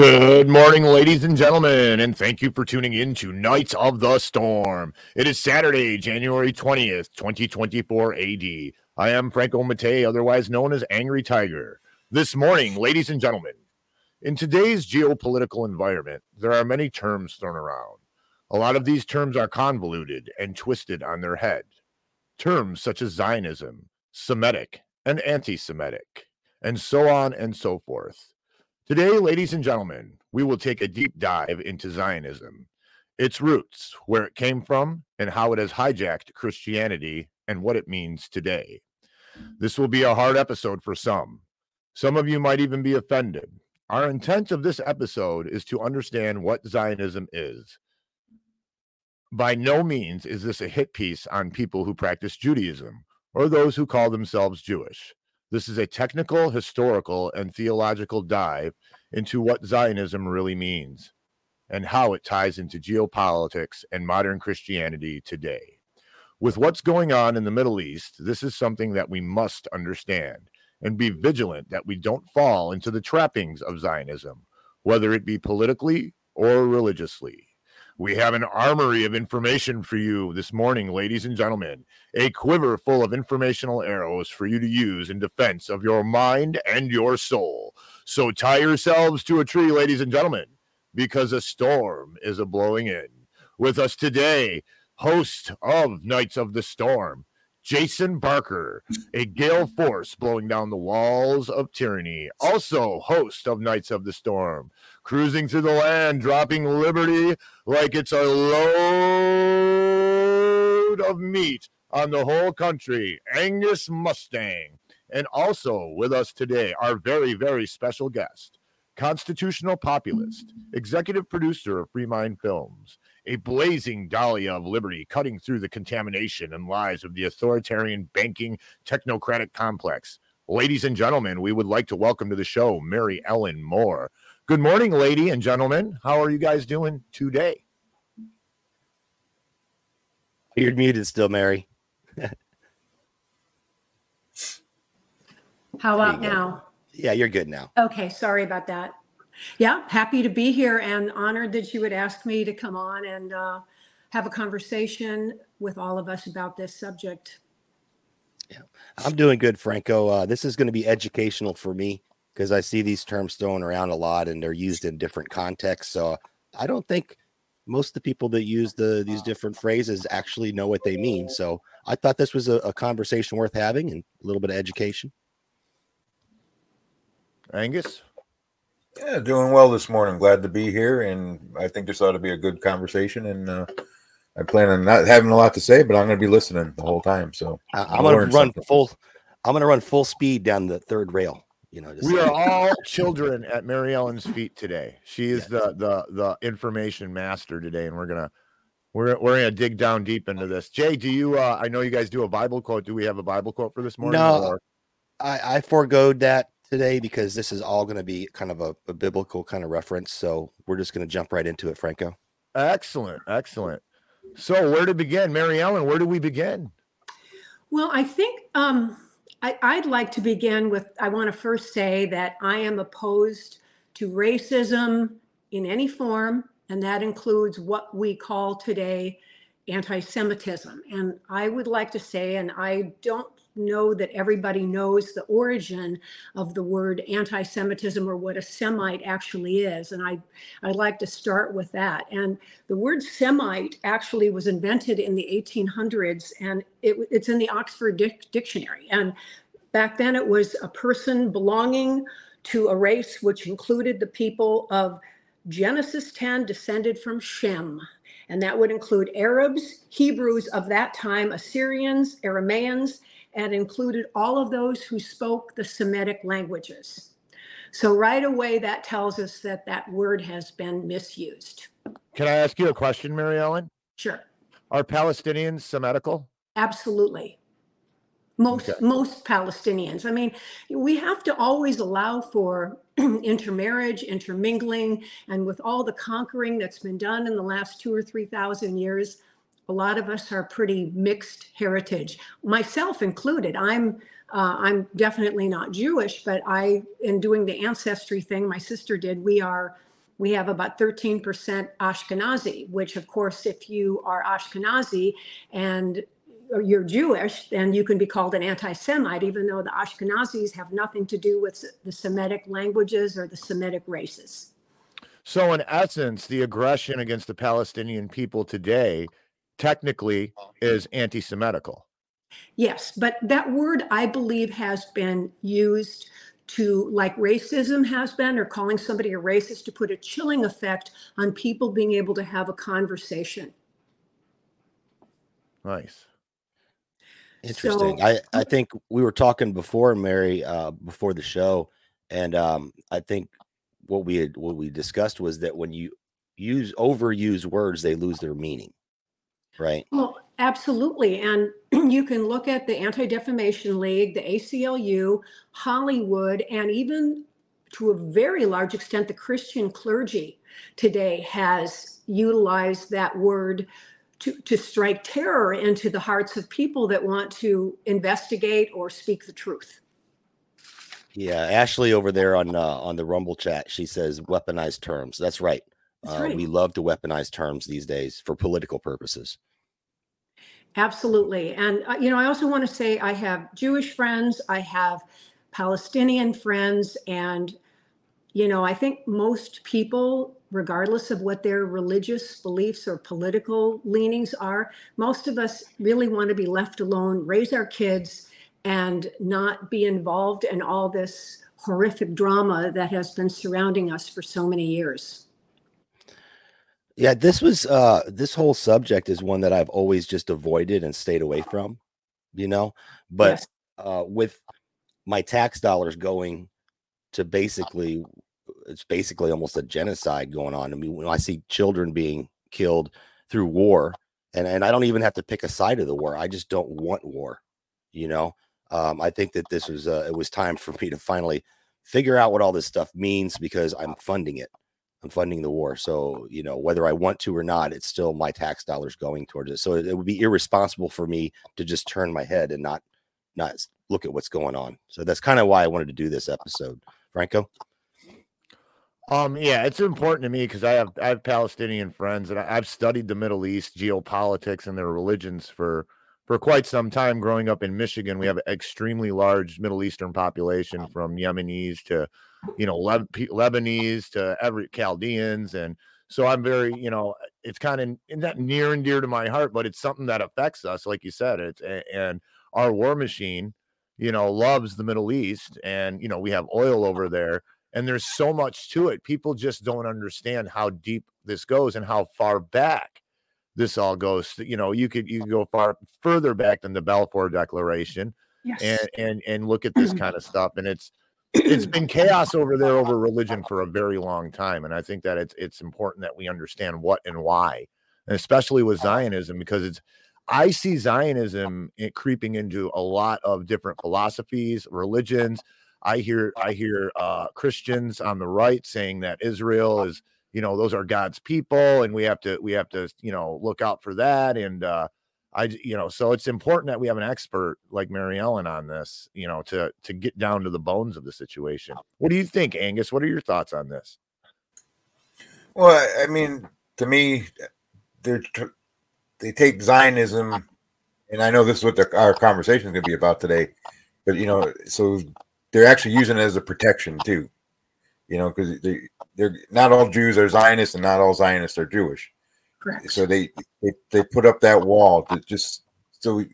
Good morning, ladies and gentlemen, and thank you for tuning in to Knights of the Storm. It is Saturday, January 20th, 2024 AD. I am Franco Mattei, otherwise known as Angry Tiger. This morning, ladies and gentlemen, in today's geopolitical environment, there are many terms thrown around. A lot of these terms are convoluted and twisted on their head. Terms such as Zionism, Semitic, and anti Semitic, and so on and so forth. Today, ladies and gentlemen, we will take a deep dive into Zionism, its roots, where it came from, and how it has hijacked Christianity and what it means today. This will be a hard episode for some. Some of you might even be offended. Our intent of this episode is to understand what Zionism is. By no means is this a hit piece on people who practice Judaism or those who call themselves Jewish. This is a technical, historical, and theological dive into what Zionism really means and how it ties into geopolitics and modern Christianity today. With what's going on in the Middle East, this is something that we must understand and be vigilant that we don't fall into the trappings of Zionism, whether it be politically or religiously. We have an armory of information for you this morning, ladies and gentlemen. A quiver full of informational arrows for you to use in defense of your mind and your soul. So tie yourselves to a tree, ladies and gentlemen, because a storm is a blowing in. With us today, host of Knights of the Storm, Jason Barker, a gale force blowing down the walls of tyranny. Also, host of Knights of the Storm, cruising through the land, dropping liberty like it's a load of meat on the whole country. Angus Mustang. And also with us today, our very, very special guest, constitutional populist, executive producer of Free Mind Films, a blazing dahlia of liberty cutting through the contamination and lies of the authoritarian banking technocratic complex. Ladies and gentlemen, we would like to welcome to the show Mary Ellen Moore. Good morning, lady and gentlemen. How are you guys doing today? You're muted still, Mary. How about now? Yeah, you're good now. Okay, sorry about that. Yeah, happy to be here and honored that you would ask me to come on and uh, have a conversation with all of us about this subject. Yeah, I'm doing good, Franco. Uh, this is going to be educational for me because I see these terms thrown around a lot and they're used in different contexts. So I don't think most of the people that use the these different phrases actually know what they mean. So I thought this was a, a conversation worth having and a little bit of education. Angus? Yeah, doing well this morning. Glad to be here, and I think this ought to be a good conversation. And uh, I plan on not having a lot to say, but I'm going to be listening the whole time. So I- I'm going to run something. full. I'm going to run full speed down the third rail. You know, just We are all children at Mary Ellen's feet today. She is the the the information master today, and we're gonna we're we're gonna dig down deep into this. Jay, do you? uh I know you guys do a Bible quote. Do we have a Bible quote for this morning? No. or- I, I foregoed that today because this is all going to be kind of a, a biblical kind of reference. So we're just going to jump right into it, Franco. Excellent, excellent. So, where to begin, Mary Ellen? Where do we begin? Well, I think um, I, I'd like to begin with I want to first say that I am opposed to racism in any form, and that includes what we call today anti Semitism. And I would like to say, and I don't know that everybody knows the origin of the word anti Semitism or what a Semite actually is. And I, I'd like to start with that. And the word Semite actually was invented in the 1800s, and it, it's in the Oxford Dic- Dictionary. And back then, it was a person belonging to a race which included the people of Genesis 10 descended from Shem. And that would include Arabs, Hebrews of that time, Assyrians, Aramaeans, and included all of those who spoke the Semitic languages. So, right away, that tells us that that word has been misused. Can I ask you a question, Mary Ellen? Sure. Are Palestinians Semitical? Absolutely. Most Okay. most Palestinians. I mean, we have to always allow for intermarriage, intermingling, and with all the conquering that's been done in the last two or three thousand years, a lot of us are pretty mixed heritage, myself included. I'm uh, I'm definitely not Jewish, but I, in doing the ancestry thing, my sister did. We are we have about 13% Ashkenazi, which, of course, if you are Ashkenazi and you're Jewish, then you can be called an anti Semite, even though the Ashkenazis have nothing to do with the Semitic languages or the Semitic races. So, in essence, the aggression against the Palestinian people today technically is anti Semitical. Yes, but that word I believe has been used to, like racism has been, or calling somebody a racist, to put a chilling effect on people being able to have a conversation. Nice. Interesting. So, I, I think we were talking before, Mary, uh, before the show, and um, I think what we had what we discussed was that when you use overuse words, they lose their meaning, right? Well, absolutely, and you can look at the Anti Defamation League, the ACLU, Hollywood, and even to a very large extent, the Christian clergy today has utilized that word to, to strike terror into the hearts of people that want to investigate or speak the truth. Yeah, Ashley over there on uh, on the Rumble chat, she says weaponized terms. That's right. That's uh, right. We love to weaponize terms these days for political purposes. Absolutely. And, uh, you know, I also want to say I have Jewish friends, I have Palestinian friends, and, you know, I think most people, regardless of what their religious beliefs or political leanings are, most of us really want to be left alone, raise our kids, and not be involved in all this horrific drama that has been surrounding us for so many years. Yeah, this was uh this whole subject is one that I've always just avoided and stayed away from, you know. But yes. uh with my tax dollars going to basically it's basically almost a genocide going on. I mean, when I see children being killed through war, and, and I don't even have to pick a side of the war. I just don't want war, you know. Um, I think that this was uh, it was time for me to finally figure out what all this stuff means because I'm funding it. I'm funding the war. So, you know, whether I want to or not, it's still my tax dollars going towards it. So it, it would be irresponsible for me to just turn my head and not not look at what's going on. So that's kind of why I wanted to do this episode. Franco? Um, yeah, it's important to me because I have I have Palestinian friends and I, I've studied the Middle East geopolitics and their religions for for quite some time growing up in Michigan. We have an extremely large Middle Eastern population from Yemenis to you know, Le- Lebanese to every Chaldeans. And so I'm very, you know, it's kind of not near and dear to my heart, but it's something that affects us, like you said. It's and our war machine, you know, loves the Middle East, and you know, we have oil over there, and there's so much to it. People just don't understand how deep this goes and how far back this all goes. You know, you could you could go far further back than the Balfour Declaration, yes. and and and look at this kind of stuff, and it's it's been chaos over there over religion for a very long time and i think that it's it's important that we understand what and why and especially with zionism because it's i see zionism creeping into a lot of different philosophies religions. I hear i hear uh christians on the right saying that israel is you know those are god's people and we have to we have to you know look out for that and uh I you know so it's important that we have an expert like Mary Ellen on this you know to to get down to the bones of the situation. What do you think, Angus? What are your thoughts on this? Well, I mean, to me, they're they take Zionism, and I know this is what the, our conversation is going to be about today, but you know, so they're actually using it as a protection too, you know, because they they're not all Jews are Zionists and not all Zionists are Jewish. Correct. So they, they they put up that wall to just so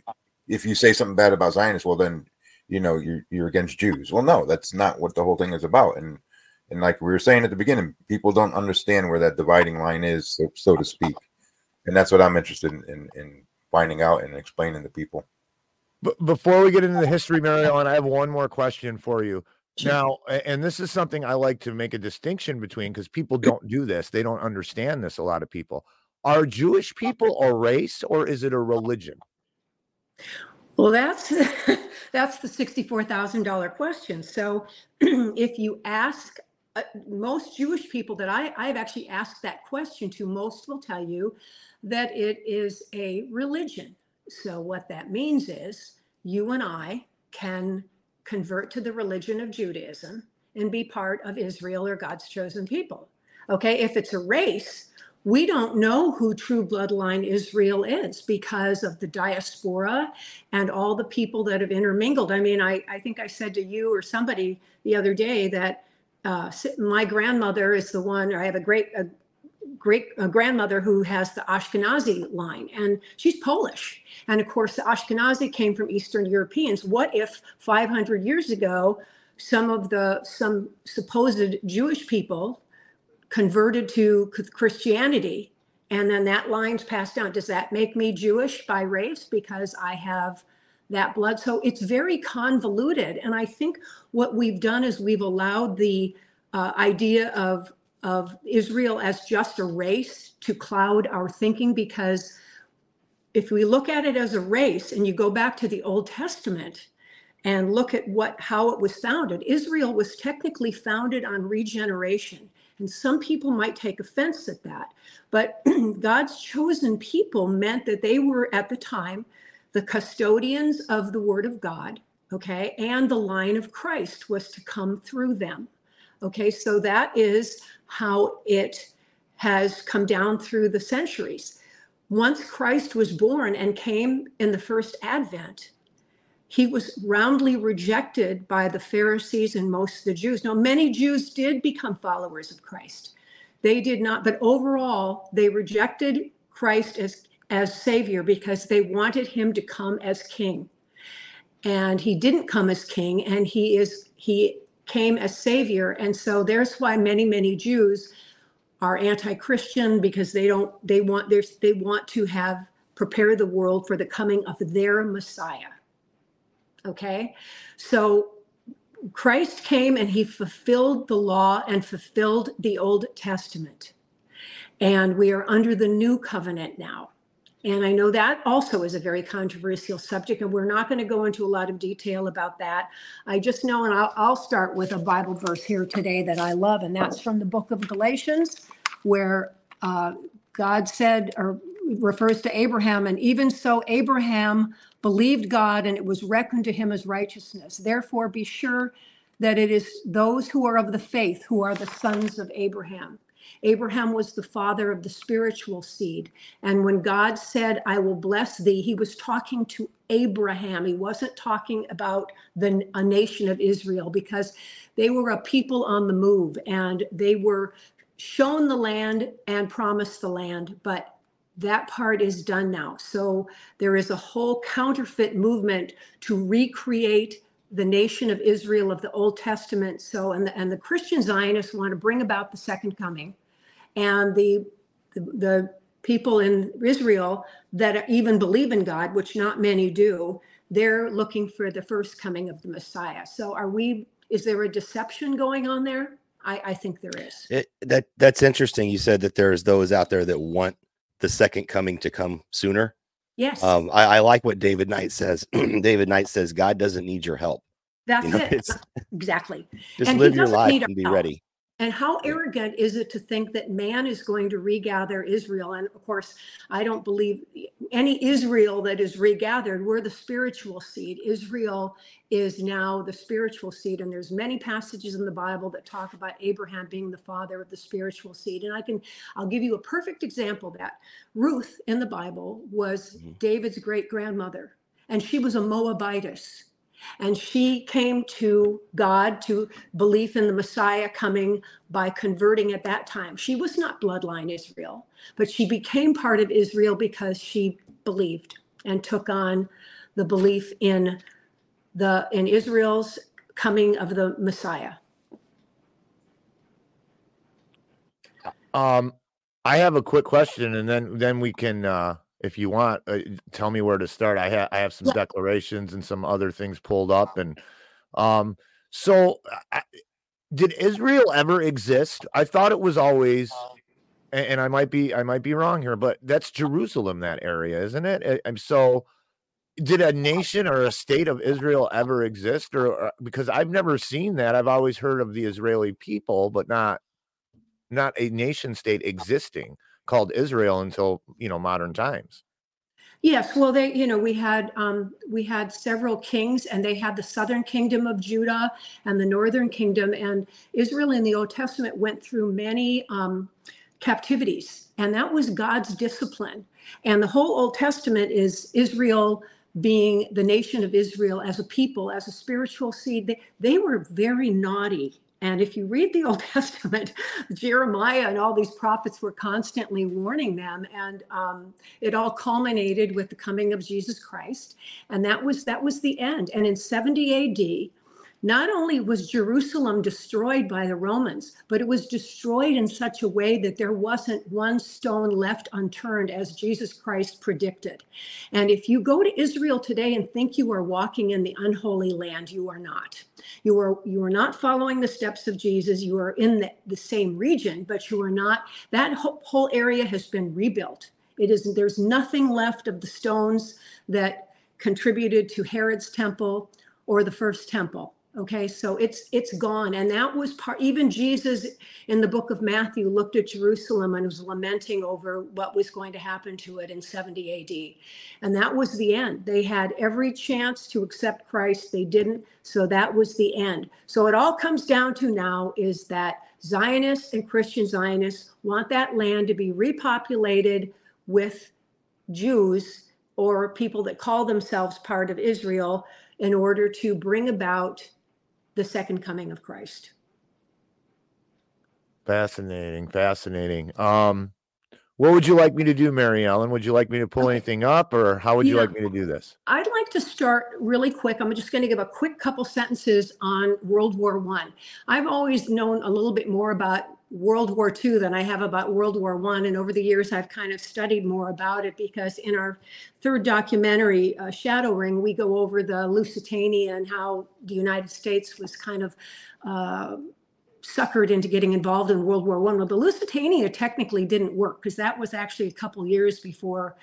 if you say something bad about Zionists, well then you know you're you're against Jews. Well, no, that's not what the whole thing is about. And and like we were saying at the beginning, people don't understand where that dividing line is, so, so to speak. And that's what I'm interested in, in, in finding out and explaining to people. But before we get into the history, Mary Ellen, I have one more question for you. Now, and this is something I like to make a distinction between because people don't do this. They don't understand this. A lot of people are Jewish people a race or is it a religion? Well, that's that's the sixty-four thousand dollar question. So, if you ask uh, most Jewish people that I, I've actually asked that question to, most will tell you that it is a religion. So, what that means is you and I can convert to the religion of Judaism and be part of Israel or God's chosen people. Okay, if it's a race, we don't know who true bloodline Israel is because of the diaspora and all the people that have intermingled. I mean, I, I think I said to you or somebody the other day that uh, my grandmother is the one, I have a great, a great a grandmother who has the Ashkenazi line, and she's Polish. And of course, the Ashkenazi came from Eastern Europeans. What if 500 years ago, some of the some supposed Jewish people converted to Christianity, and then that line's passed down? Does that make me Jewish by race because I have that blood. So it's very convoluted. And I think what we've done is we've allowed the uh, idea of, of Israel as just a race to cloud our thinking because if we look at it as a race and you go back to the Old Testament and look at what how it was founded, Israel was technically founded on regeneration. And some people might take offense at that. But God's chosen people meant that they were at the time the custodians of the word of God, okay, and the line of Christ was to come through them. Okay, so that is how it has come down through the centuries. Once Christ was born and came in the first advent, he was roundly rejected by the Pharisees and most of the Jews. Now, many Jews did become followers of Christ. They did not, but overall, they rejected Christ as as savior because they wanted him to come as king and he didn't come as king and he is he came as savior and so there's why many many jews are anti-christian because they don't they want they want to have prepare the world for the coming of their messiah okay? So christ came and he fulfilled the law and fulfilled the old testament. And we are under the new covenant now. And I know that also is a very controversial subject, and we're not going to go into a lot of detail about that. I just know, and I'll, I'll, start with a Bible verse here today that I love, and that's from the book of Galatians, where uh, God said, or refers to Abraham, and even so, Abraham believed God, and it was reckoned to him as righteousness. Therefore, be sure that it is those who are of the faith who are the sons of Abraham. Abraham was the father of the spiritual seed. And when God said, I will bless thee, he was talking to Abraham. He wasn't talking about the, a nation of Israel because they were a people on the move and they were shown the land and promised the land. But that part is done now. So there is a whole counterfeit movement to recreate the nation of Israel of the Old Testament. So, and the, and the Christian Zionists want to bring about the second coming and the, the, the people in Israel that even believe in God, which not many do, they're looking for the first coming of the Messiah. So are we, is there a deception going on there? I, I think there is. It, that that's interesting. You said that there's those out there that want the second coming to come sooner. Yes. Um, I, I like what David Knight says. David Knight says God doesn't need your help. That's you know, it. Exactly. Just and live your life and be help. ready. And how arrogant is it to think that man is going to regather Israel? And of course, I don't believe any Israel that is regathered. We're the spiritual seed. Israel is now the spiritual seed. And there's many passages in the Bible that talk about Abraham being the father of the spiritual seed. And I can, I'll give you a perfect example that Ruth in the Bible was mm-hmm. David's great grandmother, and she was a Moabitess. And she came to God to belief in the Messiah coming by converting at that time. She was not bloodline Israel, but she became part of Israel because she believed and took on the belief in the in Israel's coming of the Messiah. Um, I have a quick question, and then then we can uh, if you want, uh, tell me where to start. I have I have some yeah. declarations and some other things pulled up, and um, so I, did Israel ever exist? I thought it was always, and, and, I might be I might be wrong here, but that's Jerusalem, that area, isn't it? And so, did a nation or a state of Israel ever exist or, or because I've never seen that I've always heard of the Israeli people but not not a nation state existing called Israel until you know modern times Yes, well, they, you know, we had um, we had several kings, and they had the southern kingdom of Judah and the northern kingdom, and Israel in the Old Testament went through many um, captivities, and that was God's discipline. And the whole Old Testament is Israel being the nation of Israel as a people, as a spiritual seed. They, they were very naughty and if you read the Old Testament, Jeremiah and all these prophets were constantly warning them, and um, it all culminated with the coming of Jesus Christ, and that was that was the end. And in 70 A.D., not only was Jerusalem destroyed by the Romans, but it was destroyed in such a way that there wasn't one stone left unturned, as Jesus Christ predicted. And if you go to Israel today and think you are walking in the unholy land, you are not. You are you are not following the steps of Jesus. You are in the, the same region, but you are not. That whole, whole area has been rebuilt. It is there's nothing left of the stones that contributed to Herod's temple or the first temple okay so it's it's gone. And that was part even jesus in the book of matthew looked at jerusalem and was lamenting over what was going to happen to it in 70 ad and that was the end. They had every chance to accept christ. They didn't. So that was the end. So it all comes down to now is that zionists and christian zionists want that land to be repopulated with jews or people that call themselves part of israel in order to bring about the second coming of Christ. Fascinating, fascinating. Um, what would you like me to do, Mary Ellen? Would you like me to pull anything up, or how would you like me to do this? I'd like to start really quick. I'm just going to give a quick couple sentences on World War One. I've always known a little bit more about World War II than I have about World War One, and over the years I've kind of studied more about it because in our third documentary, uh, Shadow Ring, we go over the Lusitania and how the United States was kind of uh, suckered into getting involved in World War One. Well, the Lusitania technically didn't work because that was actually a couple years before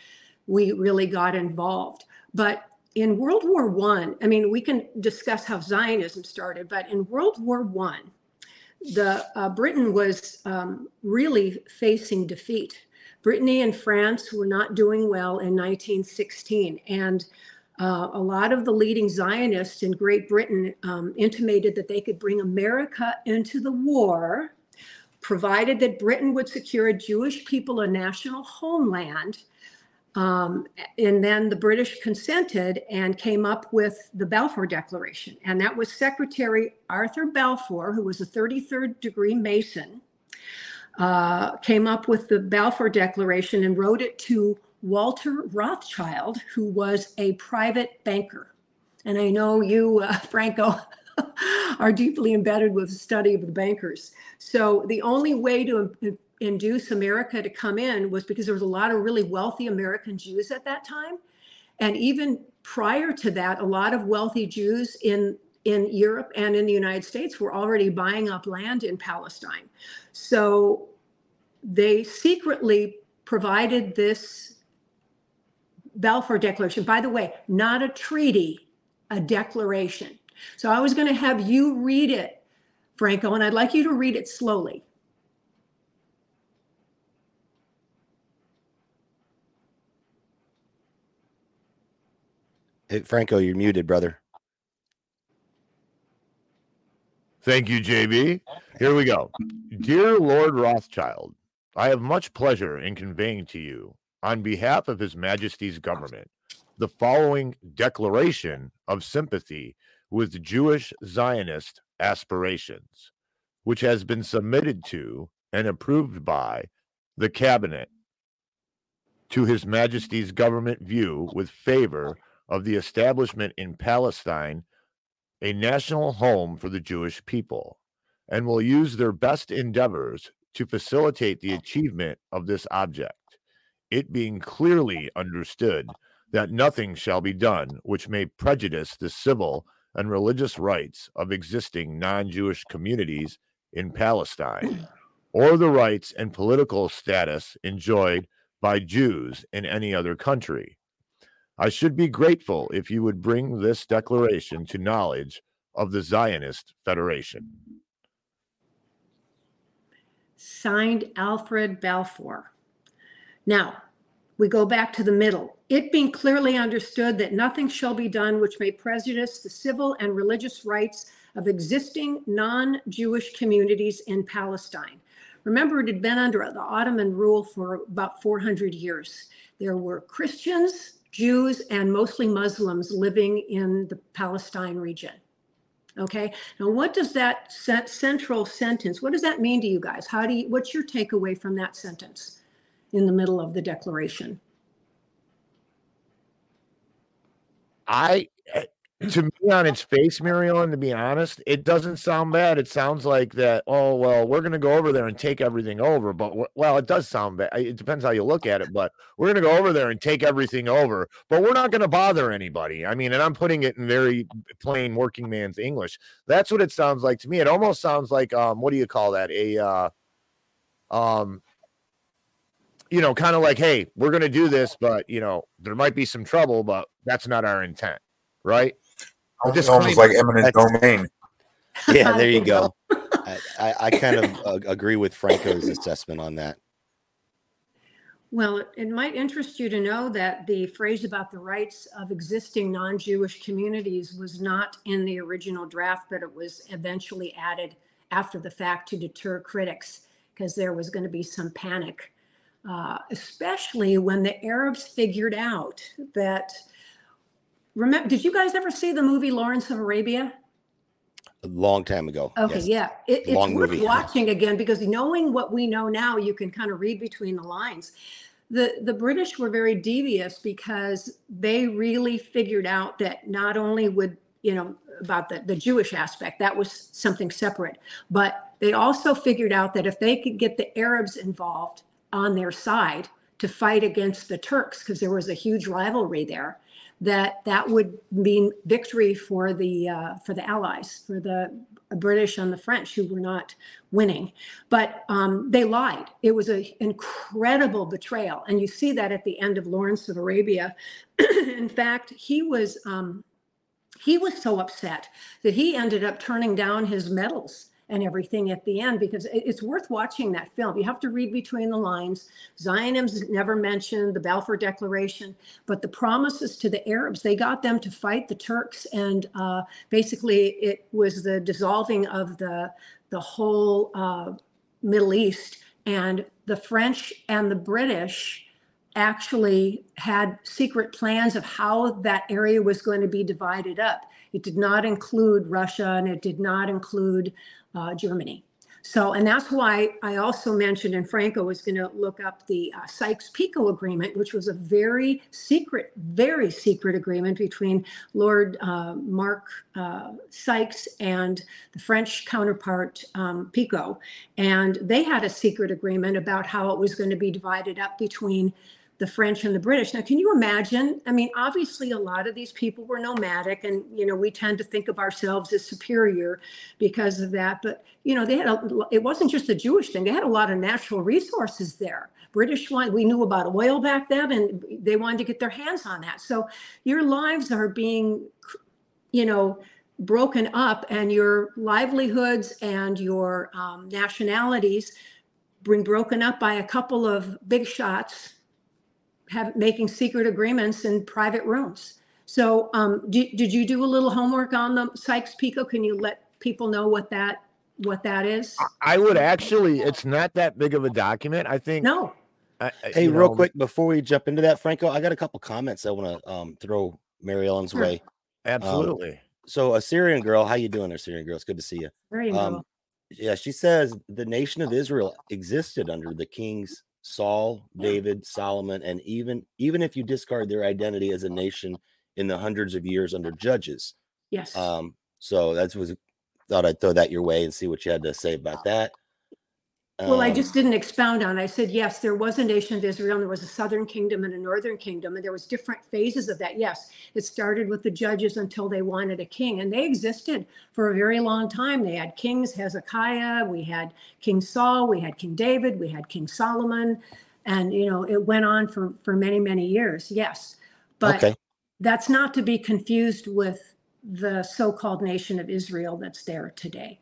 we really got involved. But in World War One, I, I mean, we can discuss how Zionism started, but in World War One the uh, Britain was um, really facing defeat. Brittany and France were not doing well in 1916, and uh, a lot of the leading Zionists in Great Britain um, intimated that they could bring America into the war, provided that Britain would secure a Jewish people a national homeland um, and then the British consented and came up with the Balfour Declaration. And that was Secretary Arthur Balfour, who was a 33rd degree Mason, uh, came up with the Balfour Declaration and wrote it to Walter Rothschild, who was a private banker. And I know you, uh, Franco, are deeply embedded with the study of the bankers. So the only way to induce America to come in was because there was a lot of really wealthy American Jews at that time. And even prior to that, a lot of wealthy Jews in in Europe and in the United States were already buying up land in Palestine. So they secretly provided this Balfour Declaration. By the way, not a treaty, a declaration. So I was going to have you read it, Franco, and I'd like you to read it slowly. Hey, Franco, you're muted, brother. Thank you, JB. Here we go. Dear Lord Rothschild, I have much pleasure in conveying to you, on behalf of His Majesty's government, the following declaration of sympathy with Jewish Zionist aspirations, which has been submitted to and approved by the Cabinet to His Majesty's government view with favor of the establishment in Palestine a national home for the Jewish people and will use their best endeavors to facilitate the achievement of this object, it being clearly understood that nothing shall be done which may prejudice the civil and religious rights of existing non Jewish communities in Palestine or the rights and political status enjoyed by Jews in any other country I should be grateful if you would bring this declaration to knowledge of the Zionist Federation. Signed Alfred Balfour. Now, we go back to the middle. It being clearly understood that nothing shall be done which may prejudice the civil and religious rights of existing non Jewish communities in Palestine. Remember, it had been under the Ottoman rule for about 400 years. There were Christians, Jews, and mostly Muslims living in the Palestine region. Okay. Now, what does that central sentence? What does that mean to you guys? How do you? What's your takeaway from that sentence in the middle of the declaration? I to me on its face, Marion, to be honest, it doesn't sound bad. It sounds like that, oh, well, we're going to go over there and take everything over. But, well, it does sound bad. It depends how you look at it. But we're going to go over there and take everything over. But we're not going to bother anybody. I mean, and I'm putting it in very plain working man's English. That's what it sounds like to me. It almost sounds like, um, what do you call that? A, uh, um, you know, kind of like, hey, we're going to do this, but, you know, there might be some trouble, but that's not our intent. Right just almost like eminent domain. Yeah, there you go. I, I, I, kind of uh, agree with Franco's assessment on that. Well, it might interest you to know that the phrase about the rights of existing non Jewish communities was not in the original draft, but it was eventually added after the fact to deter critics because there was going to be some panic, uh, especially when the Arabs figured out that remember did you guys ever see the movie lawrence of arabia a long time ago okay yes. yeah it, it's long worth movie. watching again because knowing what we know now you can kind of read between the lines the the british were very devious because they really figured out that not only would you know about the, the jewish aspect that was something separate but they also figured out that if they could get the arabs involved on their side to fight against the turks because there was a huge rivalry there that that would mean victory for the uh, for the Allies, for the British and the French, who were not winning. But um, they lied. It was an incredible betrayal, and you see that at the end of Lawrence of Arabia. In fact, he was um, he was so upset that he ended up turning down his medals and everything at the end because it's worth watching that film. You have to read between the lines. Zionism's never mentioned, the Balfour Declaration, but the promises to the Arabs, they got them to fight the Turks. And uh, basically, it was the dissolving of the, the whole uh, Middle East. And the French and the British actually had secret plans of how that area was going to be divided up. It did not include Russia and it did not include uh, Germany. So, and that's why I also mentioned, and Franco was going to look up the uh, Sykes-Picot Agreement, which was a very secret, very secret agreement between Lord uh, Mark uh, Sykes and the French counterpart um, Picot, and they had a secret agreement about how it was going to be divided up between the French and the British. Now, can you imagine? I mean, obviously, a lot of these people were nomadic, and you know, we tend to think of ourselves as superior because of that. But you know, they had a, it wasn't just a Jewish thing; they had a lot of natural resources there. British one, we knew about oil back then, and they wanted to get their hands on that. So your lives are being, you know, broken up, and your livelihoods and your um, nationalities being broken up by a couple of big shots have making secret agreements in private rooms. So, um, did, did you do a little homework on the Sykes-Picot? Can you let people know what that what that is? I would actually. It's not that big of a document. I think. No. I, hey, real know, quick before we jump into that, Franco, I got a couple comments I want to um, throw Mary Ellen's sure. way. Absolutely. Um, so, a Syrian girl, how you doing, there, Syrian girl? It's good to see you. Very um, well. Um, yeah, she says the nation of Israel existed under the kings Saul, David, Solomon, and even even if you discard their identity as a nation in the hundreds of years under judges. Yes. Um, so that was thought I'd throw that your way and see what you had to say about that. Well, I um, just didn't expound on. it. I said yes, there was a nation of Israel, and there was a southern kingdom and a northern kingdom, and there was different phases of that. Yes, it started with the judges until they wanted a king, and they existed for a very long time. They had kings Hezekiah, we had King Saul, we had King David, we had King Solomon, and you know it went on for for many many years. Yes, but okay. that's not to be confused with the so-called nation of Israel that's there today,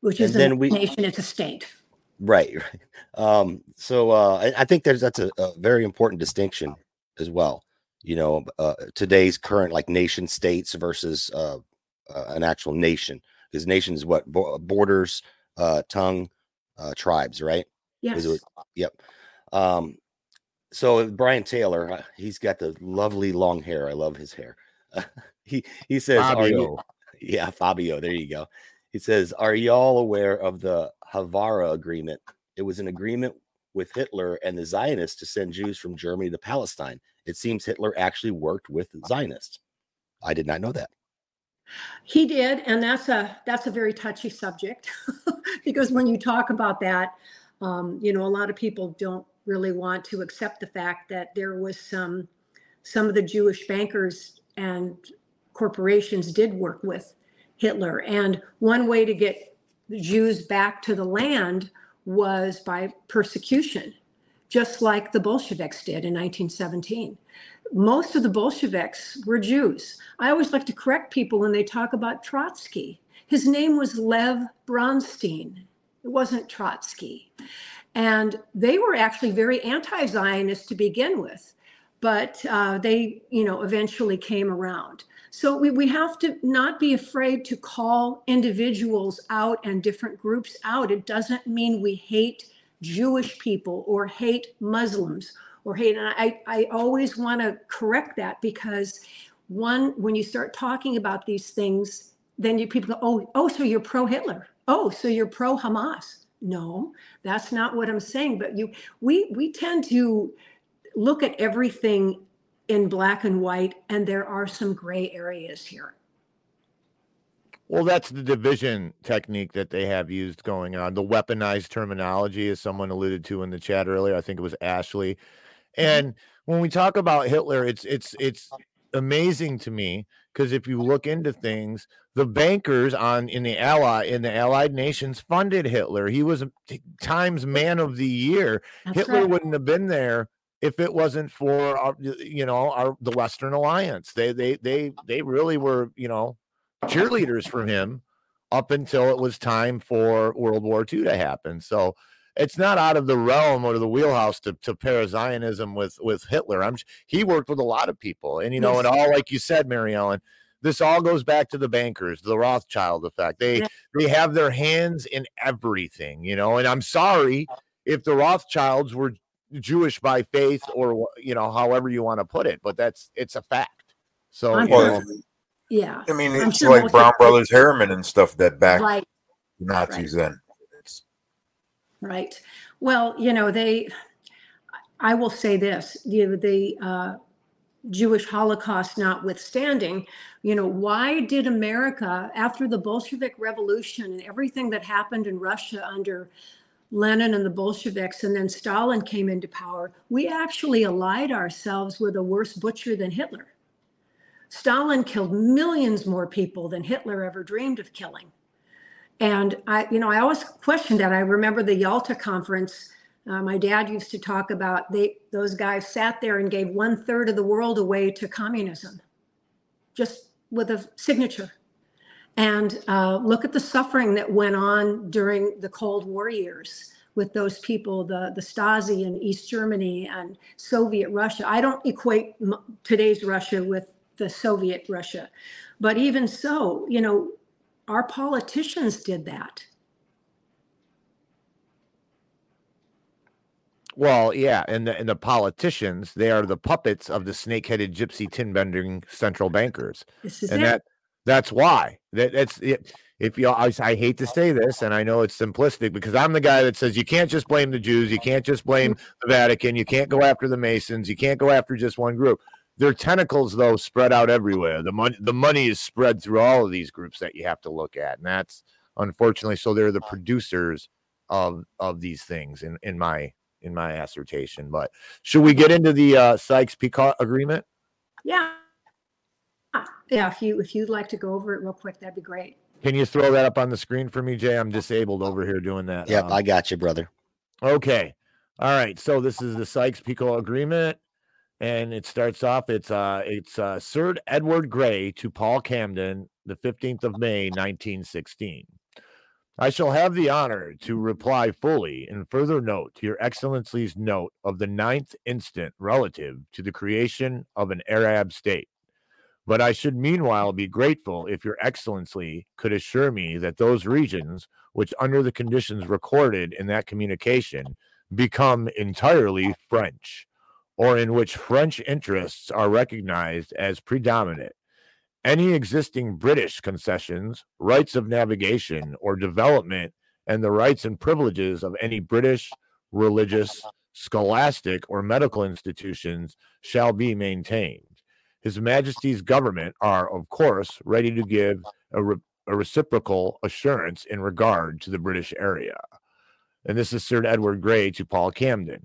which And is a then we- nation, it's a state. Right. right. Um, so uh, I, I think there's that's a, a very important distinction as well. You know, uh, today's current like nation states versus uh, uh, an actual nation. Because nation is what Bo- borders, uh, tongue, uh, tribes, right? Yes. It- Yep. Um, so Brian Taylor, uh, he's got the lovely long hair. I love his hair. he he says, "Are you-" yeah, Fabio. There you go. He says, "Are y'all aware of the Haavara agreement? It was an agreement with Hitler and the Zionists to send Jews from Germany to Palestine. It seems Hitler actually worked with Zionists. I did not know that. He did, and that's a that's a very touchy subject because when you talk about that, um, you know, a lot of people don't really want to accept the fact that there was some some of the Jewish bankers and corporations did work with Hitler, and one way to get the Jews back to the land was by persecution, just like the Bolsheviks did in 1917 most of the Bolsheviks were Jews. I always like to correct people when they talk about Trotsky. His name was Lev Bronstein. It wasn't Trotsky. And they were actually very anti Zionist to begin with, but uh, they, you know, eventually came around. So we, we have to not be afraid to call individuals out and different groups out. It doesn't mean we hate Jewish people or hate Muslims or hate. And I, I always want to correct that because one, when you start talking about these things, then you people go, oh, oh, so you're pro Hitler. Oh, so you're pro Hamas. No, that's not what I'm saying. But you, we, we tend to look at everything in black and white, and there are some gray areas here. Well, that's the division technique that they have used going on. The weaponized terminology, as someone alluded to in the chat earlier. I think it was Ashley. Mm-hmm. And when we talk about Hitler, it's it's it's amazing to me because if you look into things, the bankers on in the ally in the allied nations funded Hitler. He was times man of the year. That's Hitler right. wouldn't have been there if it wasn't for our, you know our the Western Alliance. They they they they really were you know cheerleaders for him up until it was time for World War II to happen. So it's not out of the realm or the wheelhouse to, to pair Zionism with with Hitler. I'm he worked with a lot of people, and you know, Yes. and all like you said, Mary Ellen, this all goes back to the bankers, the Rothschild effect. They Yeah. they have their hands in everything, you know. And I'm sorry if the Rothschilds were Jewish by faith or you know, however you want to put it, but that's it's a fact. So you Well, know, Yeah. I mean, I'm it's sure like Brown of- Brothers Harriman and stuff that backed Right. the Nazis then. It's, Right. Well, you know, they, I will say this, you know, the uh, Jewish Holocaust notwithstanding, you know, why did America, after the Bolshevik Revolution and everything that happened in Russia under Lenin and the Bolsheviks, and then Stalin came into power, we actually allied ourselves with a worse butcher than Hitler. Stalin killed millions more people than Hitler ever dreamed of killing. And I, you know, I always questioned that. I remember the Yalta conference. Uh, my dad used to talk about they those guys sat there and gave one third of the world away to communism, just with a signature. And uh, look at the suffering that went on during the Cold War years with those people, the the Stasi in East Germany and Soviet Russia. I don't equate m- today's Russia with the Soviet Russia, but even so, you know, our politicians did that. Well, yeah, and the and the politicians, they are the puppets of the snake-headed gypsy tin bending central bankers. This is and it. that that's why. That that's it. If you I, I hate to say this, and I know it's simplistic because I'm the guy that says you can't just blame the Jews, you can't just blame the Vatican, you can't go after the Masons, you can't go after just one group. Their tentacles, though, spread out everywhere. The money the money is spread through all of these groups that you have to look at. And that's unfortunately so they're the producers of of these things in, in my in my assertion. But should we get into the uh, Sykes Picot agreement? Yeah. Yeah, if you if you'd like to go over it real quick, that'd be great. Can you throw that up on the screen for me, Jay? I'm disabled over here doing that. Yep, Um, I got you, brother. okay. All right. So this is the Sykes Picot agreement. and it starts off. It's uh, it's uh, Sir Edward Grey to Paul Cambon, the fifteenth of May, nineteen sixteen. I shall have the honor to reply fully in further note to Your Excellency's note of the ninth instant relative to the creation of an Arab state. But I should meanwhile be grateful if Your Excellency could assure me that those regions, which under the conditions recorded in that communication, become entirely French, or in which French interests are recognized as predominant, any existing British concessions, rights of navigation or development, and the rights and privileges of any British religious, scholastic, or medical institutions shall be maintained. His Majesty's government are, of course, ready to give a, re- a reciprocal assurance in regard to the British area. And this is Sir Edward Grey to Paul Cambon.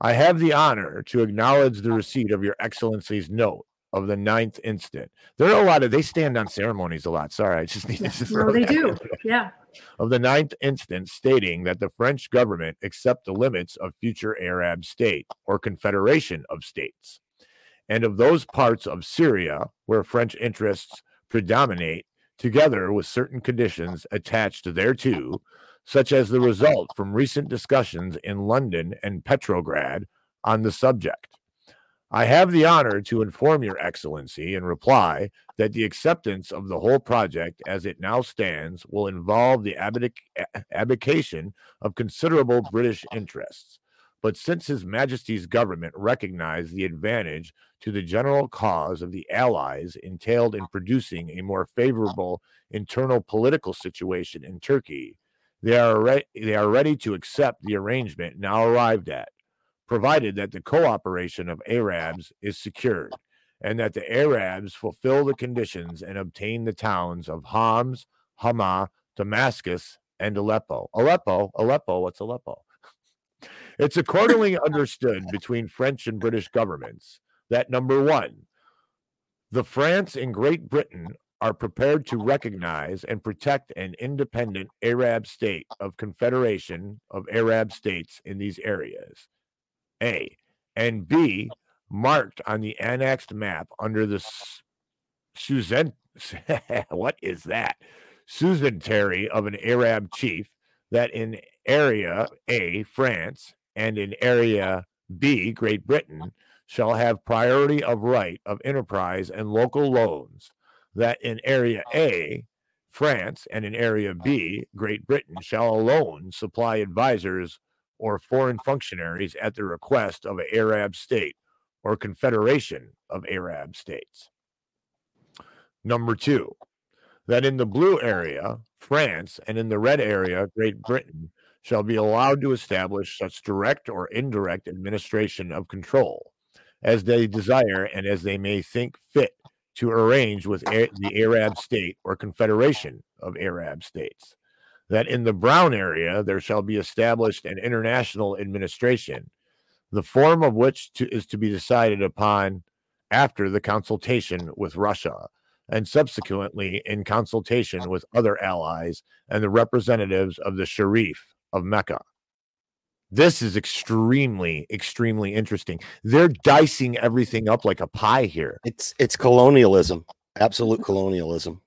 I have the honor to acknowledge the receipt of Your Excellency's note of the ninth instant. There are a lot of they stand on ceremonies a lot. Sorry, I just need Yeah, to no, they do. Yeah. Of the ninth instant, stating that the French government accept the limits of future Arab state or confederation of states, and of those parts of Syria where French interests predominate, together with certain conditions attached thereto, such as the result from recent discussions in London and Petrograd on the subject. I have the honor to inform Your Excellency in reply that the acceptance of the whole project as it now stands will involve the abdic- abdication of considerable British interests. But since His Majesty's government recognized the advantage to the general cause of the Allies entailed in producing a more favorable internal political situation in Turkey, they are, re- they are ready to accept the arrangement now arrived at provided that the cooperation of Arabs is secured and that the Arabs fulfill the conditions and obtain the towns of Homs, Hama, Damascus, and Aleppo. Aleppo, Aleppo, what's Aleppo? It's accordingly oh. understood between French and British governments that number one, the France and Great Britain are prepared to recognize and protect an independent Arab state of confederation of Arab states in these areas. A and B marked on the annexed map under the S- Suzan what is that? Suzentary of an Arab chief that in area A, France, and in area B, Great Britain, shall have priority of right of enterprise and local loans, that in area A, oh. France, and in area B, oh. Great Britain, shall alone supply advisors or foreign functionaries at the request of an Arab state or confederation of Arab states. Number two, that in the blue area, France, and in the red area, Great oh. Britain, shall be allowed to establish such direct or indirect administration of control as they desire and as they may think fit to arrange with A- the Arab state or confederation of Arab states. That in the brown area there shall be established an international administration, the form of which to, is to be decided upon after the consultation with Russia and subsequently in consultation with other allies and the representatives of the Sharif of Mecca. This is extremely, extremely interesting. They're dicing everything up like a pie here. It's it's colonialism, absolute colonialism.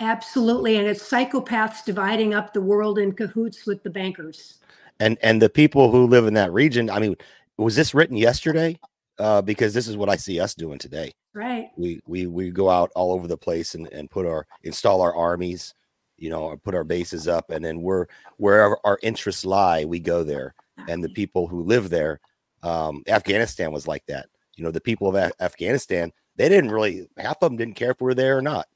Absolutely. And it's psychopaths dividing up the world in cahoots with the bankers. And and the people who live in that region, I mean, was this written yesterday? Uh, because this is what I see us doing today. Right. We we we go out all over the place and, and put our install our armies, you know, or put our bases up, and then we're wherever our interests lie, we go there. And the people who live there, um, Afghanistan was like that. You know, the people of Af- Afghanistan, they didn't really half of them didn't care if we were there or not.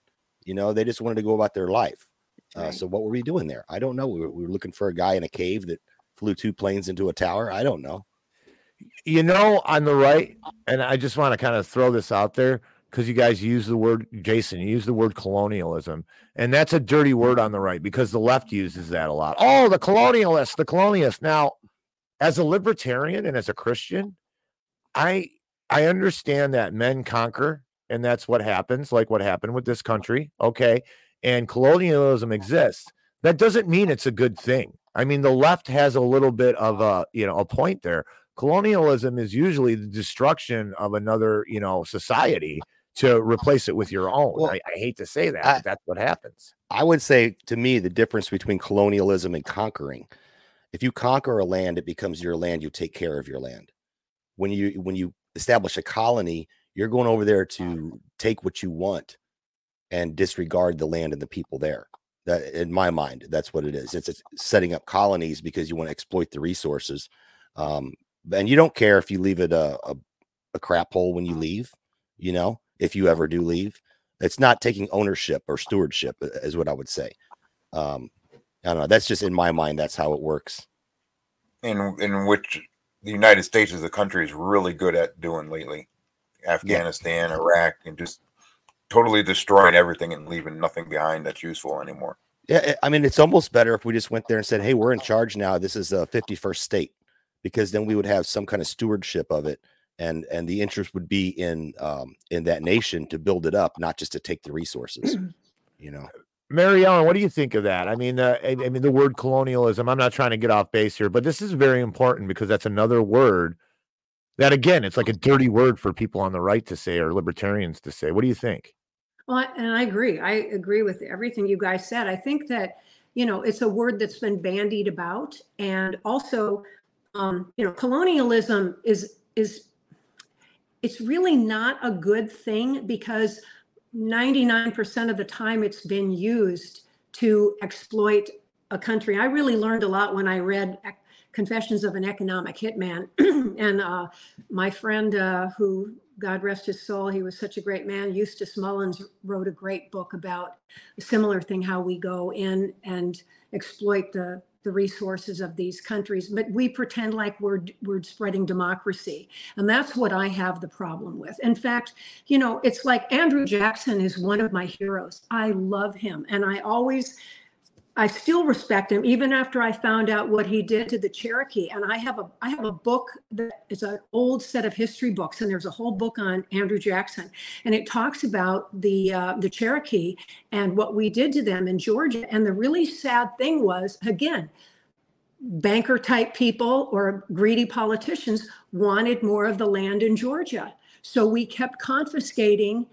You know, they just wanted to go about their life. Uh, Right. so what were we doing there? I don't know. We were, we were looking for a guy in a cave that flew two planes into a tower. I don't know. You know, on the right, and I just want to kind of throw this out there because you guys use the word, Jason, you use the word colonialism. And that's a dirty word on the right because the left uses that a lot. Oh, the colonialists, the colonialists. Now, as a libertarian and as a Christian, I I understand that men conquer and that's what happens, like what happened with this country. Okay. And colonialism exists. That doesn't mean it's a good thing. I mean, the left has a little bit of a, you know, a point there, colonialism is usually the destruction of another, you know, society to replace it with your own. Well, I, I hate to say that, I- but that's what happens. I would say to me the difference between colonialism and conquering. If you conquer a land, it becomes your land. You take care of your land. When you when you establish a colony, you're going over there to take what you want and disregard the land and the people there. That in my mind, that's what it is. It's, it's setting up colonies because you want to exploit the resources. Um, and you don't care if you leave it a, a, a crap hole when you leave, you know, if you ever do leave. It's not taking ownership or stewardship, uh, is what I would say. Um, I don't know. That's just in my mind. That's how it works. in in which the United States as a country is really good at doing lately. Afghanistan, Iraq, and just totally destroying everything and leaving nothing behind that's useful anymore. Yeah, I I mean, it's almost better if we just went there and said, "Hey, we're in charge now. This is a 51st state," because then we would have some kind of stewardship of it, and and the interest would be in um, in that nation to build it up, not just to take the resources. You know, Mary Ellen, what do you think of that? I mean, uh, I, I mean, the word colonialism. I'm not trying to get off base here, but this is very important because that's another word that, again, it's like a dirty word for people on the right to say or libertarians to say. What do you think? Well, and I agree. I agree with everything you guys said. I think that, you know, it's a word that's been bandied about. And also, um, you know, colonialism is, is, it's really not a good thing because 99% of the time it's been used to exploit a country. I really learned a lot when I read Confessions of an Economic Hitman. and uh, my friend uh, who God rest his soul, he was such a great man. Eustace Mullins wrote a great book about a similar thing, how we go in and exploit the the resources of these countries, but we pretend like we're we're spreading democracy, and that's what I have the problem with. In fact, you know, it's like Andrew Jackson is one of my heroes. I love him, and I always I still respect him even after I found out what he did to the Cherokee. And I have a I have a book that is an old set of history books, and there's a whole book on Andrew Jackson, and it talks about the uh, the Cherokee and what we did to them in Georgia. And the really sad thing was, again, banker type people or greedy politicians wanted more of the land in Georgia, so we kept confiscating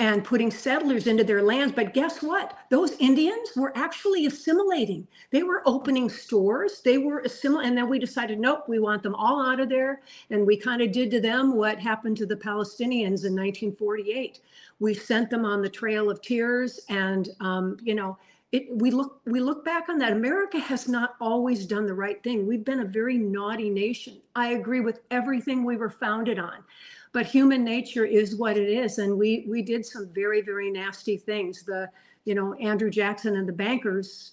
and putting settlers into their lands. But guess what? Those Indians were actually assimilating. They were opening stores. They were assimilating. And then we decided, nope, we want them all out of there. And we kind of did to them what happened to the Palestinians in 1948. We sent them on the Trail of Tears. And, um, you know, it, we look we look back on that. America has not always done the right thing. We've been a very naughty nation. I agree with everything we were founded on but human nature is what it is. And we we did some very very nasty things. The you know andrew jackson and the bankers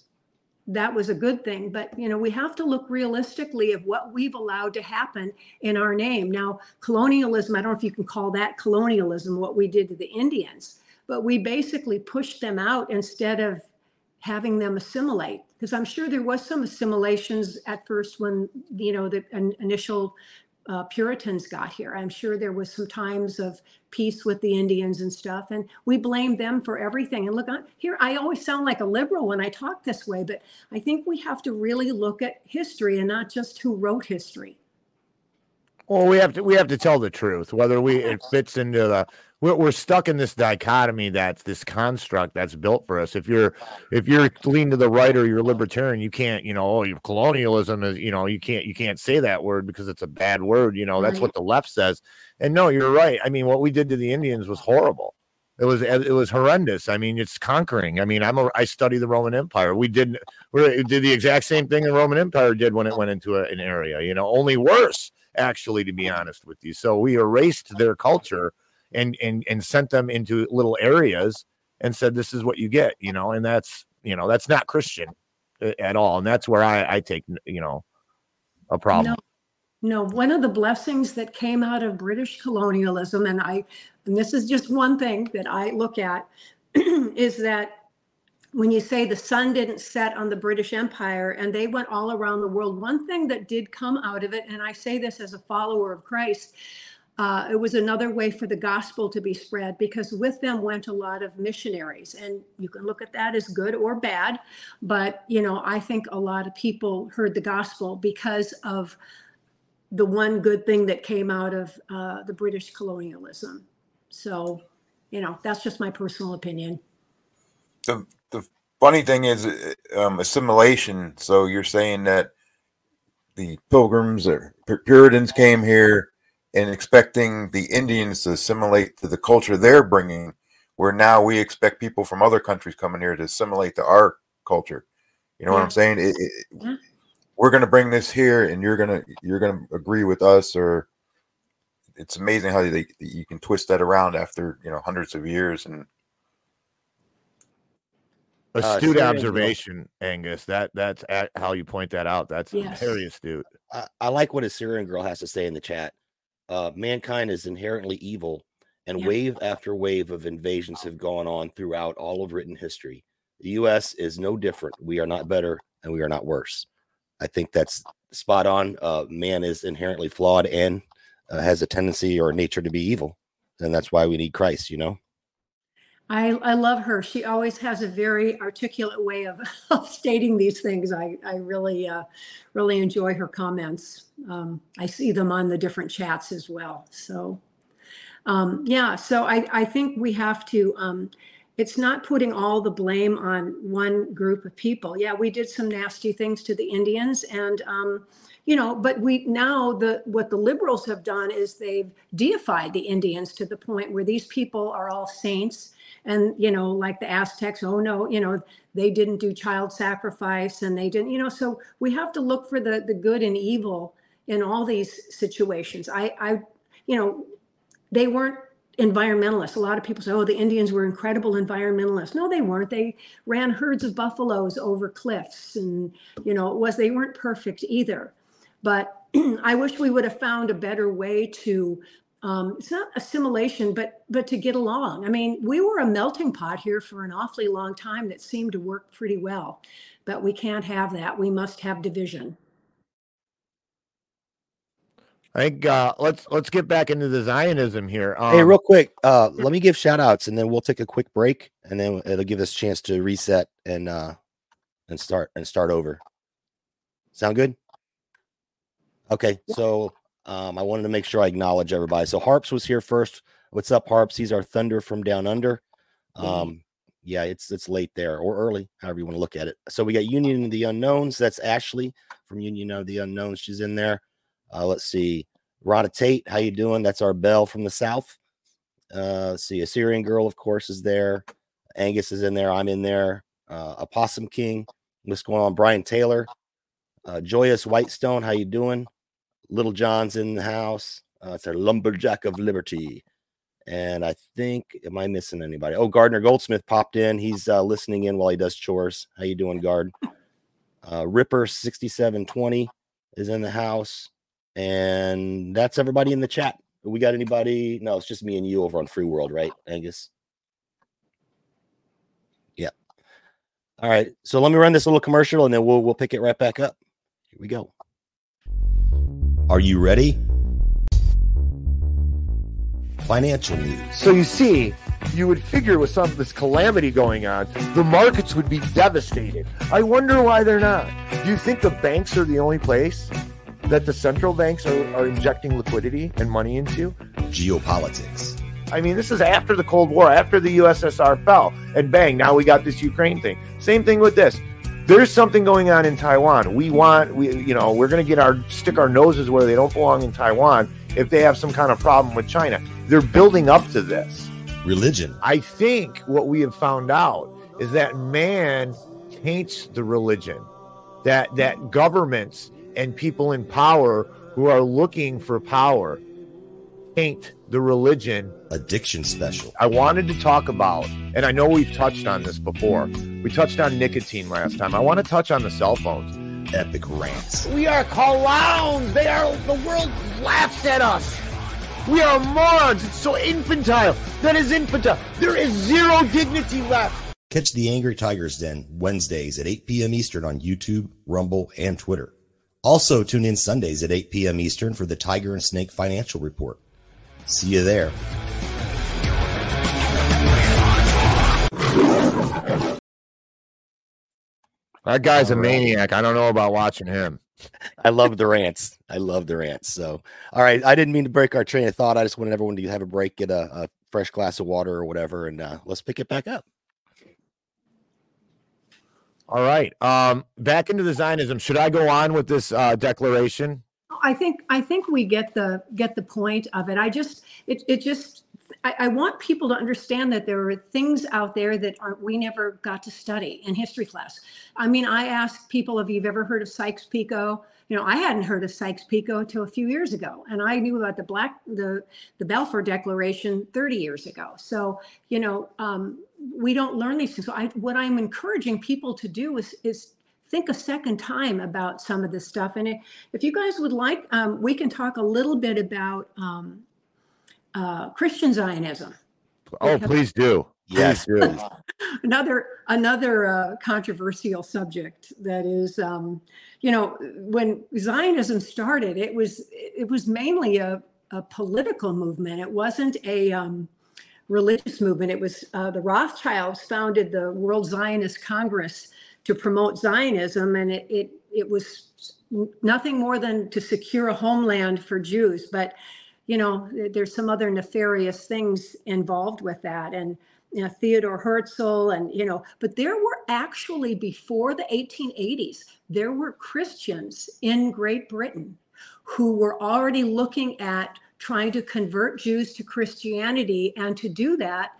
that was a good thing. But you know we have to look realistically of what we've allowed to happen in our name. Now colonialism i don't know if you can call that colonialism what we did to the indians but we basically pushed them out instead of having them assimilate. Because i'm sure there was some assimilations at first when you know the in- initial uh, Puritans got here. I'm sure there was some times of peace with the Indians and stuff, and we blame them for everything. And look, on here, I always sound like a liberal when I talk this way, but I think we have to really look at history and not just who wrote history. Well, we have to we have to tell the truth. Whether we it fits into the we're, we're stuck in this dichotomy that's this construct that's built for us. If you're if you're lean to the right or you're libertarian, you can't you know oh your colonialism is you know you can't you can't say that word because it's a bad word. You know that's Right. what the left says. And no, you're right. I mean, what we did to the Indians was horrible. It was it was horrendous. I mean, it's conquering. I mean, I'm a I study the Roman Empire. We did we did the exact same thing the Roman Empire did when it went into a, an area. You know, only worse actually to be honest with you so we erased their culture and and and sent them into little areas and said this is what you get you know and that's you know that's not christian uh, at all and that's where i i take you know a problem. No, No, one of the blessings that came out of British colonialism, and I, and this is just one thing that I look at, is that when you say the sun didn't set on the British Empire and they went all around the world, one thing that did come out of it, and I say this as a follower of Christ, uh, it was another way for the gospel to be spread because with them went a lot of missionaries. And you can look at that as good or bad. But, you know, I think a lot of people heard the gospel because of the one good thing that came out of uh, the British colonialism. So, you know, that's just my personal opinion. The the funny thing is um, assimilation. So you're saying that the pilgrims or Puritans came here and expecting the Indians to assimilate to the culture they're bringing, where now we expect people from other countries coming here to assimilate to our culture. You know what I'm saying? It, it, Yeah. We're going to bring this here, and you're gonna you're gonna agree with us, or it's amazing how they you can twist that around after you know hundreds of years and Uh, Astute Syrian- observation, Angus. That that's a- how you point that out. That's Yes. very astute. I, I like what a Syrian girl has to say in the chat. Uh, mankind is inherently evil, and Yeah. wave after wave of invasions have gone on throughout all of written history. The U.S. is no different. We are not better, and we are not worse. I think that's spot on. Uh, man is inherently flawed and uh, has a tendency or nature to be evil, and that's why we need Christ. You know. I, I love her. She always has a very articulate way of, of stating these things. I, I really, uh, really enjoy her comments. Um, I see them on the different chats as well. So, um, yeah, so I, I think we have to, um, it's not putting all the blame on one group of people. Yeah, we did some nasty things to the Indians and, um, you know, but we now the what the liberals have done is they've deified the Indians to the point where these people are all saints and you know like the aztecs oh no you know they didn't do child sacrifice and they didn't you know so we have to look for the the good and evil in all these situations. I i you know they weren't environmentalists. A lot of people say oh the indians were incredible environmentalists. No they weren't. They ran herds of buffaloes over cliffs and you know it was they weren't perfect either but i wish we would have found a better way to um, it's not assimilation, but but to get along. I mean, we were a melting pot here for an awfully long time that seemed to work pretty well, but we can't have that. We must have division. I think uh, let's let's get back into the Zionism here. Um, hey, real quick, uh, let me give shout outs and then we'll take a quick break and then it'll give us a chance to reset and uh and start and start over. Sound good? Okay, so um I wanted to make sure I acknowledge everybody. So Harps was here first. What's up, Harps? He's our thunder from down under. Um, yeah, it's it's late there or early, however you want to look at it. So we got Union of the Unknowns. That's Ashley from Union of the Unknowns. She's in there. Uh, let's see. Rhonda Tate, how you doing? That's our Belle from the South. Uh, let's see. A Syrian girl, of course, is there. Angus is in there. I'm in there. Uh, a Possum King. What's going on? Brian Taylor. Uh, Joyous Whitestone, how you doing? Little John's in the house. Uh, it's our Lumberjack of Liberty. And I think, am I missing anybody? Oh, Gardner Goldsmith popped in. He's uh, listening in while he does chores. How you doing, Guard? Uh, Ripper sixty seven twenty is in the house, and that's everybody in the chat. We got anybody? No, it's just me and you over on Free World, right, Angus? Yeah. All right. So let me run this little commercial, and then we'll we'll pick it right back up. Here we go. Are you ready? Financial news. So you see, you would figure with some of this calamity going on, the markets would be devastated. I wonder why they're not. Do you think the banks are the only place that the central banks are, are injecting liquidity and money into? Geopolitics. I mean, this is after the Cold War, after the USSR fell, and bang, now we got this Ukraine thing. Same thing with this. There's something going on in Taiwan. We want, we, you know, we're going to get our stick our noses where they don't belong in Taiwan if they have some kind of problem with China. They're building up to this. Religion. I think what we have found out is that man taints the religion, that that governments and people in power who are looking for power taint the religion. Addiction special. I wanted to talk about, and I know we've touched on this before. We touched on nicotine last time. I want to touch on the cell phones. Epic rants. We are clowns. They are the world laughs at us. We are morons. It's so infantile. That is infantile. There is zero dignity left. Catch the Angry Tigers Den Wednesdays at 8 p.m. Eastern on YouTube, Rumble, and Twitter. Also, tune in Sundays at 8 p.m. Eastern for the Tiger and Snake Financial Report. See you there. That guy's a maniac. I don't know about watching him. I love the rants. I love the rants. So, all right. I didn't mean to break our train of thought. I just wanted everyone to have a break, get a, a fresh glass of water or whatever, and uh, let's pick it back up. All right. Um, back into the Zionism. Should I go on with this uh, declaration? I think I think we get the get the point of it. I just it it just I, I want people to understand that there are things out there that are we never got to study in history class. I mean, I ask people if you've ever heard of Sykes-Picot. You know, I hadn't heard of Sykes-Picot until a few years ago, and I knew about the Black the the Balfour Declaration 30 years ago. So you know, um, we don't learn these things. So I, what I'm encouraging people to do is is think a second time about some of this stuff. And if you guys would like, um, we can talk a little bit about um, uh, Christian Zionism. Oh, please do. Yes, Please do. another another uh, controversial subject that is, um, you know, when Zionism started, it was it was mainly a, a political movement. It wasn't a um, religious movement. It was uh, the Rothschilds founded the World Zionist Congress to promote Zionism, and it it it was nothing more than to secure a homeland for Jews. But you know, there's some other nefarious things involved with that, and you know, Theodore Herzl, and you know, but there were actually before the 1880s, there were Christians in Great Britain who were already looking at trying to convert Jews to Christianity, and to do that,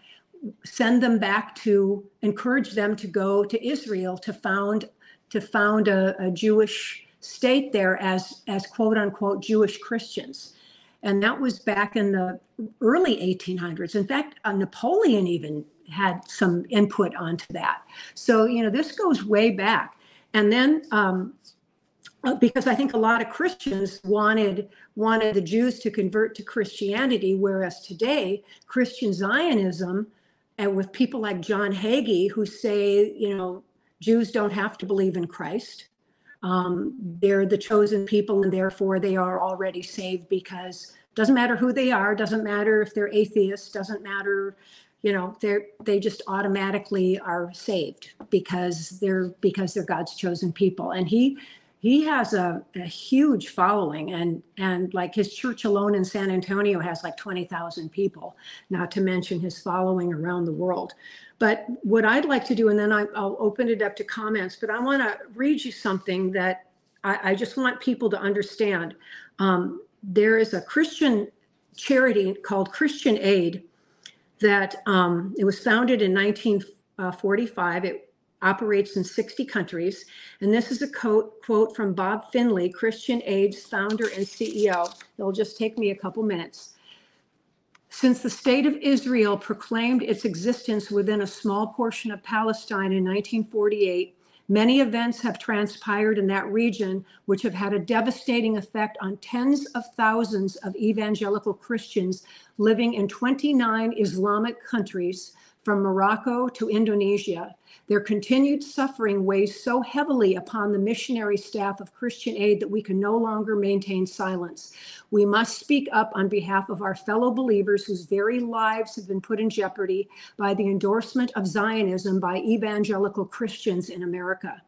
send them back to encourage them to go to Israel to found to found a, a Jewish state there as as quote unquote Jewish Christians. And that was back in the early 1800s. In fact, uh, Napoleon even had some input onto that. So, you know, this goes way back. And then, um, uh, because I think a lot of Christians wanted wanted the Jews to convert to Christianity, whereas today Christian Zionism, and with people like John Hagee who say, you know, Jews don't have to believe in Christ. Um, they're the chosen people, and therefore they are already saved because doesn't matter who they are, doesn't matter if they're atheists, doesn't matter, you know, they're they just automatically are saved because they're because they're God's chosen people. And he he has a, a huge following and and like his church alone in San Antonio has like 20,000 people, not to mention his following around the world. But what I'd like to do, and then I, will open it up to comments, but I want to read you something that I, I, just want people to understand. Um, there is a Christian charity called Christian Aid that um, it was founded in 1945. It operates in 60 countries. And this is a quote, quote from Bob Finley, Christian Aid's founder and CEO. It'll just take me a couple minutes. Since the state of Israel proclaimed its existence within a small portion of Palestine in 1948, many events have transpired in that region which have had a devastating effect on tens of thousands of evangelical Christians living in 29 Islamic countries from Morocco to Indonesia. Their continued suffering weighs so heavily upon the missionary staff of Christian Aid that we can no longer maintain silence. We must speak up on behalf of our fellow believers whose very lives have been put in jeopardy by the endorsement of Zionism by evangelical Christians in America.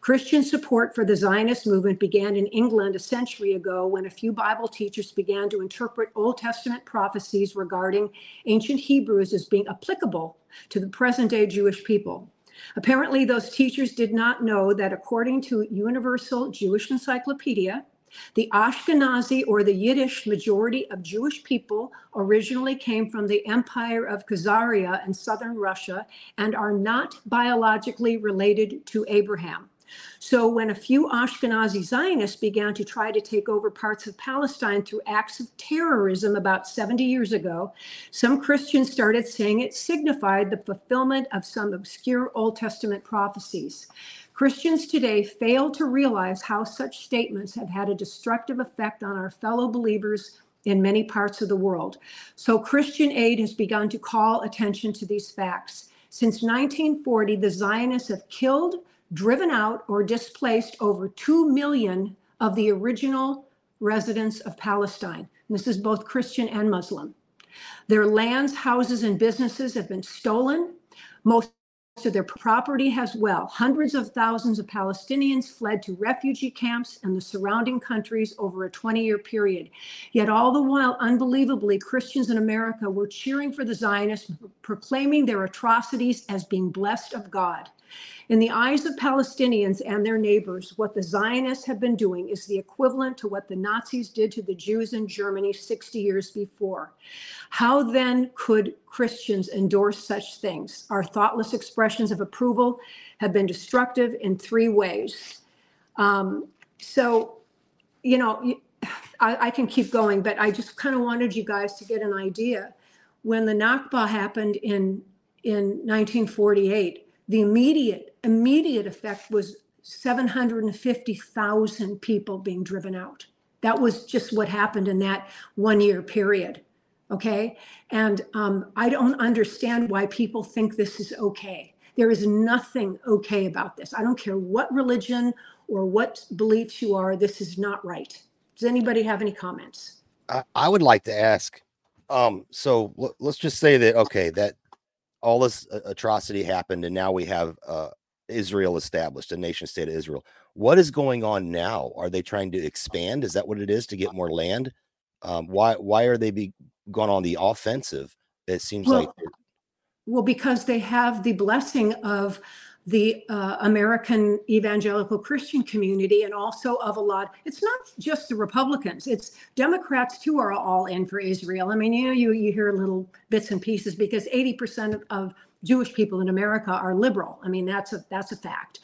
Christian support for the Zionist movement began in England a century ago when a few Bible teachers began to interpret Old Testament prophecies regarding ancient Hebrews as being applicable to the present day Jewish people. Apparently, those teachers did not know that according to Universal Jewish Encyclopedia, the Ashkenazi or the Yiddish majority of Jewish people originally came from the Empire of Khazaria in southern Russia and are not biologically related to Abraham. So when a few Ashkenazi Zionists began to try to take over parts of Palestine through acts of terrorism about 70 years ago, some Christians started saying it signified the fulfillment of some obscure Old Testament prophecies. Christians today fail to realize how such statements have had a destructive effect on our fellow believers in many parts of the world. So Christian Aid has begun to call attention to these facts. Since 1940, the Zionists have killed, driven out, or displaced over 2 million of the original residents of Palestine. And this is both Christian and Muslim. Their lands, houses, and businesses have been stolen. Most of their property has well. Hundreds of thousands of Palestinians fled to refugee camps and the surrounding countries over a 20 year period. Yet, all the while, unbelievably, Christians in America were cheering for the Zionists, proclaiming their atrocities as being blessed of God. In the eyes of Palestinians and their neighbors, what the Zionists have been doing is the equivalent to what the Nazis did to the Jews in Germany 60 years before. How then could Christians endorse such things? Our thoughtless expressions of approval have been destructive in three ways. Um, so, you know, I, I, can keep going, but I just kind of wanted you guys to get an idea. When the Nakba happened in in 1948, the immediate immediate effect was 750,000 people being driven out. That was just what happened in that one year period. Okay. And um, I don't understand why people think this is okay. There is nothing okay about this. I don't care what religion or what beliefs you are, this is not right. Does anybody have any comments? I, I would like to ask. Um, so l- let's just say that, okay, that all this atrocity happened, and now we have uh, Israel established, a nation state of Israel. What is going on now? Are they trying to expand? Is that what it is to get more land? Um, why why are they be going on the offensive? It seems well, like well because they have the blessing of the uh, American evangelical Christian community and also of a lot. It's not just the Republicans; it's Democrats too are all in for Israel. I mean, you know, you you hear little bits and pieces because eighty percent of, Jewish people in America are liberal. I mean, that's a that's a fact.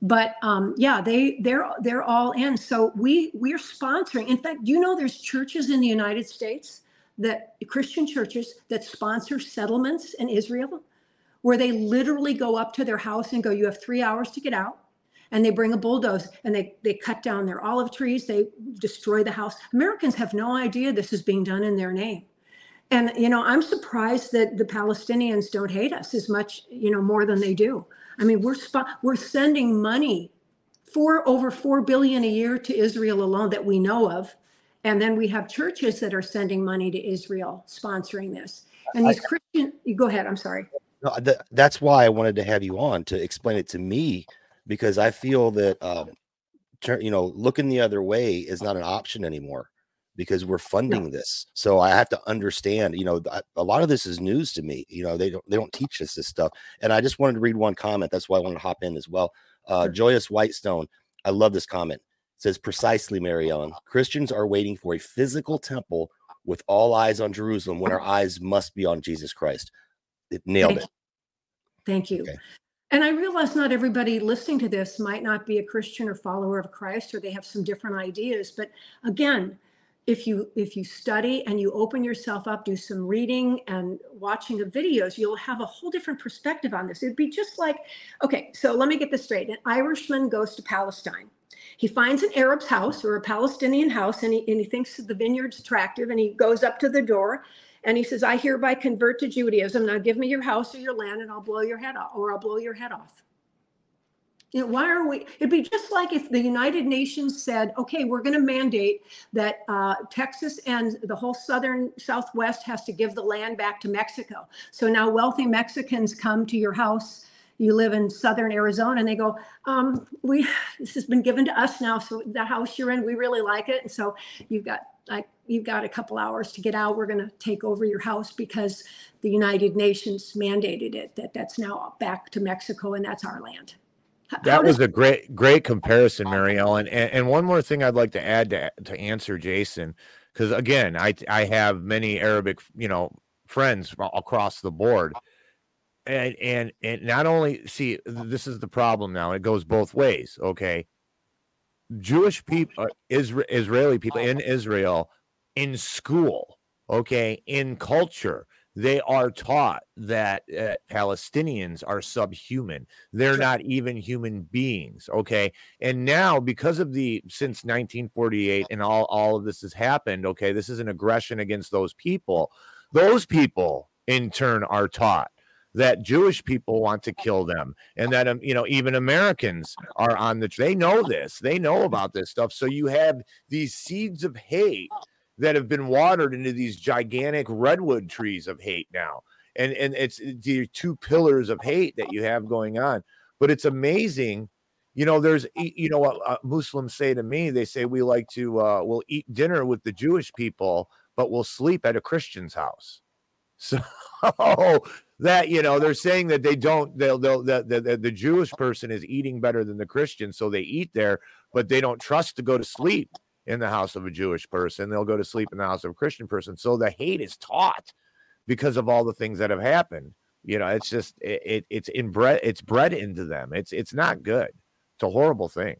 But um, yeah, they they're they're all in. So we we're sponsoring. In fact, do you know there's churches in the United States that Christian churches that sponsor settlements in Israel where they literally go up to their house and go, You have three hours to get out. And they bring a bulldoze and they, they cut down their olive trees, they destroy the house. Americans have no idea this is being done in their name. And, you know, I'm surprised that the Palestinians don't hate us as much, you know, more than they do. I mean, we're we're sending money for over 4 billion a year to Israel alone that we know of. And then we have churches that are sending money to Israel sponsoring this. And these Christian, you go ahead, I'm sorry. No, th- that's why I wanted to have you on to explain it to me because I feel that um, you know looking the other way is not an option anymore because we're funding yeah. this. So I have to understand. You know, a lot of this is news to me. You know, they don't they don't teach us this stuff. And I just wanted to read one comment. That's why I wanted to hop in as well. Uh, sure. Joyous Whitestone. I love this comment. It says precisely, Mary Ellen. Christians are waiting for a physical temple with all eyes on Jerusalem when our eyes must be on Jesus Christ. It nailed Thank it. Thank you. Okay. And I realize not everybody listening to this might not be a Christian or follower of Christ, or they have some different ideas. But again, if you if you study and you open yourself up, do some reading and watching of videos, you'll have a whole different perspective on this. It'd be just like, okay, so let me get this straight. An Irishman goes to Palestine. He finds an Arab's house or a Palestinian house, and he, and he thinks the vineyard's attractive, and he goes up to the door and he says, I hereby convert to Judaism. Now give me your house or your land and I'll blow your head off, or I'll blow your head off. You know, why are we? It'd be just like if the United Nations said, okay, we're going to mandate that uh, Texas and the whole southern Southwest has to give the land back to Mexico. So now wealthy Mexicans come to your house. You live in southern Arizona, and they go, um, "We this has been given to us now. So the house you're in, we really like it, and so you've got like you've got a couple hours to get out. We're going to take over your house because the United Nations mandated it. That that's now back to Mexico, and that's our land. that was a great great comparison, Mary Ellen. And, and one more thing I'd like to add to to answer Jason, because again, I I have many Arabic you know friends across the board. And and and not only see this is the problem now. It goes both ways. Okay, Jewish people, uh, Isra- Israeli people in Israel, in school, okay, in culture, they are taught that uh, Palestinians are subhuman. They're not even human beings, okay? And now, because of the since 1948 and all all of this has happened, okay, this is an aggression against those people. Those people, in turn, are taught that Jewish people want to kill them, and that um, you know even Americans are on the. They know this. They know about this stuff. So you have these seeds of hate that have been watered into these gigantic redwood trees of hate now. and and it's the two pillars of hate that you have going on. But it's amazing, you know. There's you know what uh, Muslims say to me. They say we like to uh, we'll eat dinner with the Jewish people, but we'll sleep at a Christian's house. So that you know they're saying that they don't they'll they'll the, the, the Jewish person is eating better than the Christian, so they eat there, but they don't trust to go to sleep in the house of a Jewish person. They'll go to sleep in the house of a Christian person. So the hate is taught because of all the things that have happened. You know, it's just it, it it's inbred it's bred into them. It's it's not good. It's a horrible thing.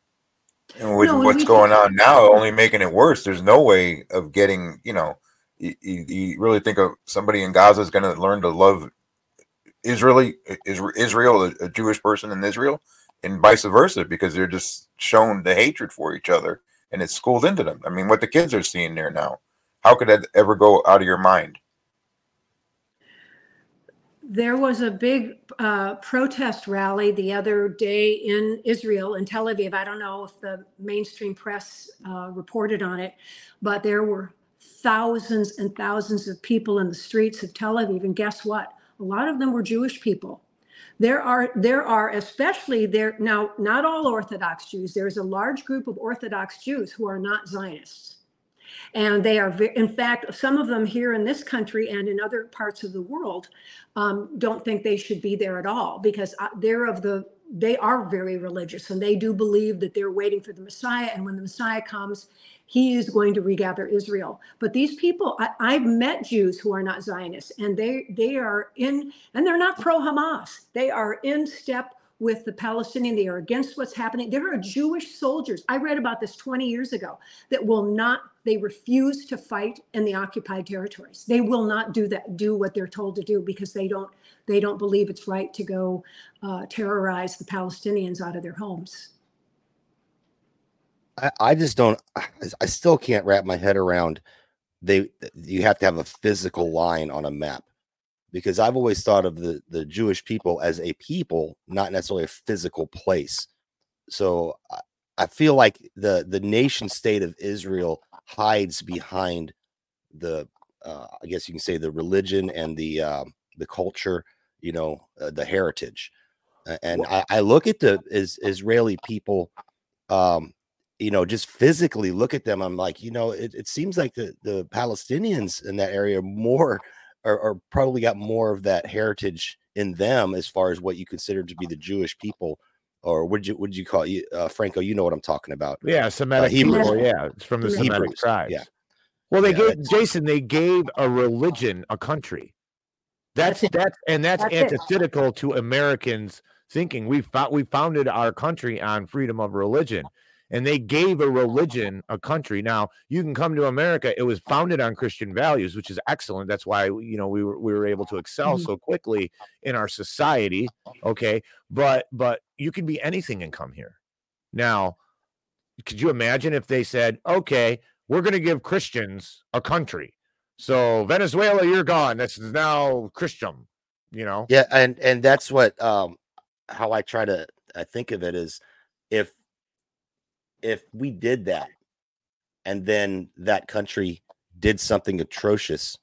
And with no, what's going on now, only making it worse. There's no way of getting, you know, you, you really think of somebody in Gaza is going to learn to love Israeli Israel, a, a Jewish person in Israel, and vice versa, because they're just shown the hatred for each other, and it's schooled into them. I mean, what the kids are seeing there now, how could that ever go out of your mind? There was a big uh, protest rally the other day in Israel, in Tel Aviv. I don't know if the mainstream press uh, reported on it, but there were thousands and thousands of people in the streets of Tel Aviv. And guess what? A lot of them were Jewish people. There are, there are especially there now, not all Orthodox Jews. There's a large group of Orthodox Jews who are not Zionists. And they are, in fact, some of them here in this country and in other parts of the world um, don't think they should be there at all because uh, they're of the, they are very religious and they do believe that they're waiting for the Messiah. And when the Messiah comes, he is going to regather Israel. But these people, I, have met Jews who are not Zionists, and they they are in, and they're not pro Hamas. They are in step with the Palestinian. They are against what's happening. There are Jewish soldiers. I read about this 20 years ago that will not. They refuse to fight in the occupied territories. They will not do that. Do what they're told to do because they don't. They don't believe it's right to go uh, terrorize the Palestinians out of their homes. I, I just don't. I still can't wrap my head around. They you have to have a physical line on a map because I've always thought of the the Jewish people as a people, not necessarily a physical place. So I, I feel like the the nation state of Israel hides behind the uh, I guess you can say the religion and the uh, the culture, you know, uh, the heritage. And I, I, look at the is, Israeli people um, you know, just physically look at them, I'm like, you know, it, it seems like the, the Palestinians in that area more are, are, probably got more of that heritage in them as far as what you consider to be the Jewish people. Or would you would you call you uh, Franco? You know what I'm talking about? Yeah, Semitic uh, Hebrew. Yeah, it's from the Semitic Hebrews. tribes. Yeah. Well, they yeah, gave Jason. They gave a religion a country. That's that's, that's and that's, that's antithetical it. to Americans thinking. We fought. We founded our country on freedom of religion and they gave a religion a country. Now you can come to America; it was founded on Christian values, which is excellent. That's why you know we were we were able to excel mm-hmm. so quickly in our society. Okay, but but you can be anything and come here. Now, could you imagine if they said, "Okay, we're going to give Christians a country"? So Venezuela, you're gone. That's now Christian. You know. Yeah, and and that's what um how I try to I think of it is if if we did that and then that country did something atrocious,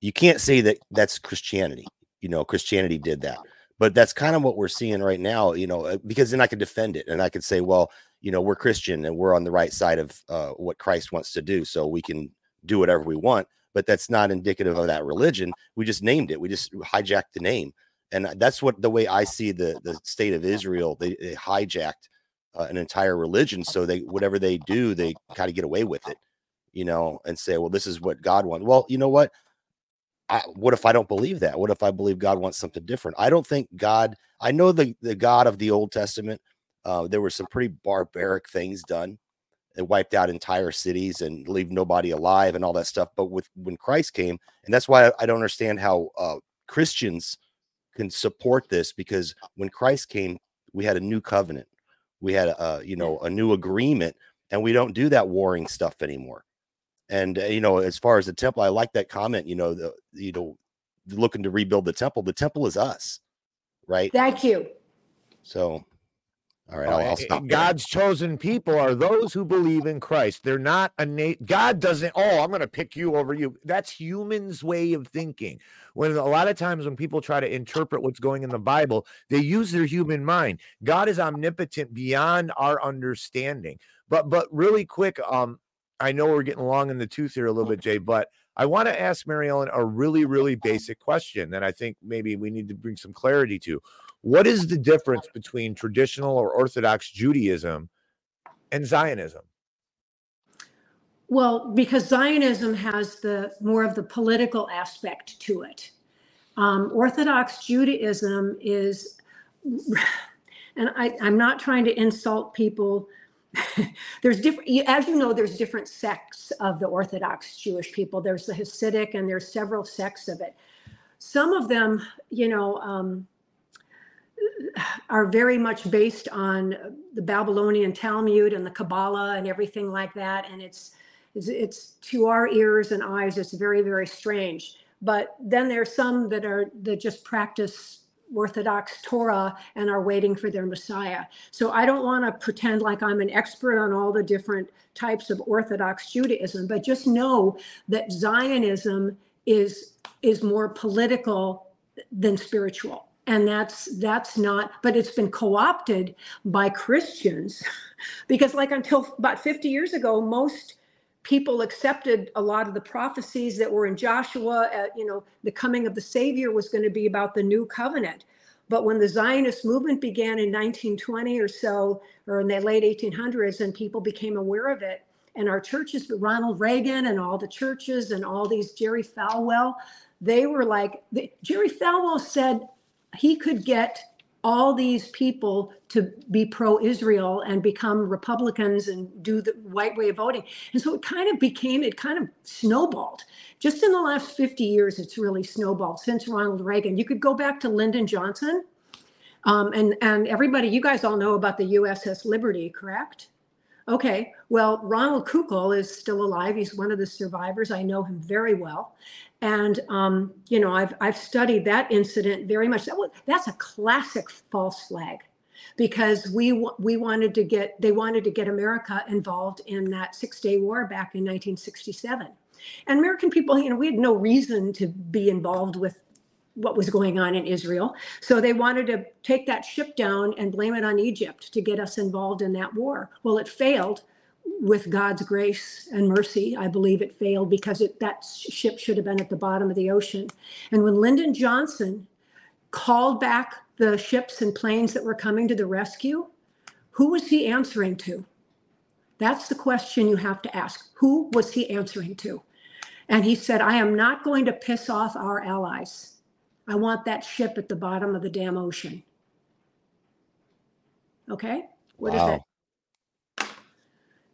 you can't say that that's Christianity. You know, Christianity did that. But that's kind of what we're seeing right now, you know, uh, because then I could defend it and I could say, well, you know, we're Christian and we're on the right side of uh, what Christ wants to do. So we can do whatever we want. But that's not indicative of that religion. We just named it, we just hijacked the name. And that's what the way I see the, the state of Israel, they, they hijacked uh, an entire religion. So they whatever they do, they kind of get away with it, you know, and say, well, this is what God wants. Well, you know what? I, what if I don't believe that? What if I believe God wants something different? I don't think God. I know the the God of the Old Testament. Uh, there were some pretty barbaric things done. It wiped out entire cities and leave nobody alive and all that stuff. But with when Christ came, and that's why I, I don't understand how uh, Christians can support this because when Christ came, we had a new covenant we had a you know a new agreement and we don't do that warring stuff anymore. And uh, you know as far as the temple i like that comment you know the you know looking to rebuild the temple the temple is us right? Thank you. So All right, I'll, I'll stop. there. God's chosen people are those who believe in Christ. They're not a na- God doesn't. Oh, I'm going to pick you over you. That's humans' way of thinking. When a lot of times when people try to interpret what's going in the Bible, they use their human mind. God is omnipotent beyond our understanding. But but really quick, um, I know we're getting long in the tooth here a little bit, Jay, but I want to ask Mary Ellen a really, really basic question that I think maybe we need to bring some clarity to. What is the difference between traditional or Orthodox Judaism and Zionism? Well, because Zionism has the more of the political aspect to it. Um, Orthodox Judaism is, and I, I'm not trying to insult people. there's different, as you know, there's different sects of the Orthodox Jewish people. There's the Hasidic, and there's several sects of it. Some of them, you know, um, are very much based on the Babylonian Talmud and the Kabbalah and everything like that. And it's, it's, it's to our ears and eyes, it's very, very strange. But then there's some that are that just practice Orthodox Torah and are waiting for their Messiah. So I don't want to pretend like I'm an expert on all the different types of Orthodox Judaism, but just know that Zionism is is more political than spiritual and that's that's not but it's been co-opted by christians. Because like until about 50 years ago most people accepted a lot of the prophecies that were in joshua uh, you know the coming of the savior was going to be about the new covenant. But when the zionist movement began in 1920 or so or in the late 1800s and people became aware of it and our churches ronald reagan and all the churches and all these jerry falwell they were like jerry falwell said he could get all these people to be pro-Israel and become Republicans and do the white way of voting. And so it kind of became, it kind of snowballed. Just in the last 50 years, it's really snowballed since Ronald Reagan. You could go back to Lyndon Johnson. Um, and, and everybody, you guys all know about the USS Liberty, correct? Okay, well, Ronald Kukal is still alive. He's one of the survivors. I know him very well. And um, you know, I've I've studied that incident very much. That was, that's a classic false flag, because we we wanted to get they wanted to get America involved in that Six Day War back in 1967, and American people, you know, we had no reason to be involved with what was going on in Israel. So they wanted to take that ship down and blame it on Egypt to get us involved in that war. Well, it failed with God's grace and mercy, I believe it failed because it, that ship should have been at the bottom of the ocean. And when Lyndon Johnson called back the ships and planes that were coming to the rescue, who was he answering to? That's the question you have to ask. Who was he answering to? And he said, I am not going to piss off our allies. I want that ship at the bottom of the damn ocean. Okay? What wow. is that?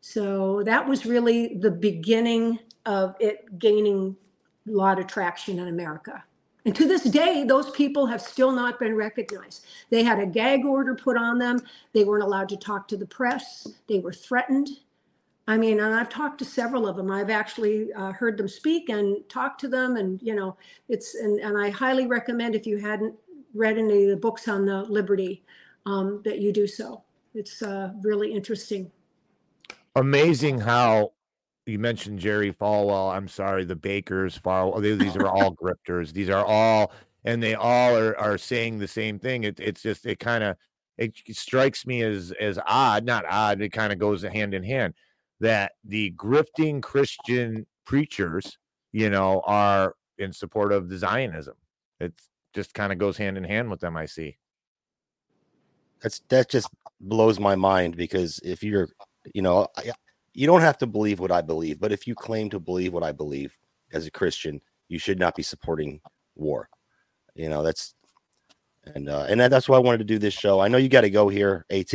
So that was really the beginning of it gaining a lot of traction in America. And to this day, those people have still not been recognized. They had a gag order put on them. They weren't allowed to talk to the press. They were threatened. I mean, and I've talked to several of them. I've actually uh, heard them speak and talked to them. And, you know, it's, and, and I highly recommend if you hadn't read any of the books on the Liberty, um, that you do so. It's uh, really interesting amazing how you mentioned Jerry Falwell. I'm sorry, the Bakkers Falwell. These are all grifters. These are all, and they all are are saying the same thing. It, it's just it kind of it strikes me as as odd, not odd. It kind of goes hand in hand that the grifting Christian preachers, you know, are in support of the Zionism. It just kind of goes hand in hand with them. I see. That's that just blows my mind because if you're you know, I, you don't have to believe what I believe, but if you claim to believe what I believe as a Christian, you should not be supporting war. You know, that's and uh, and that's why I wanted to do this show. I know you got to go here, At.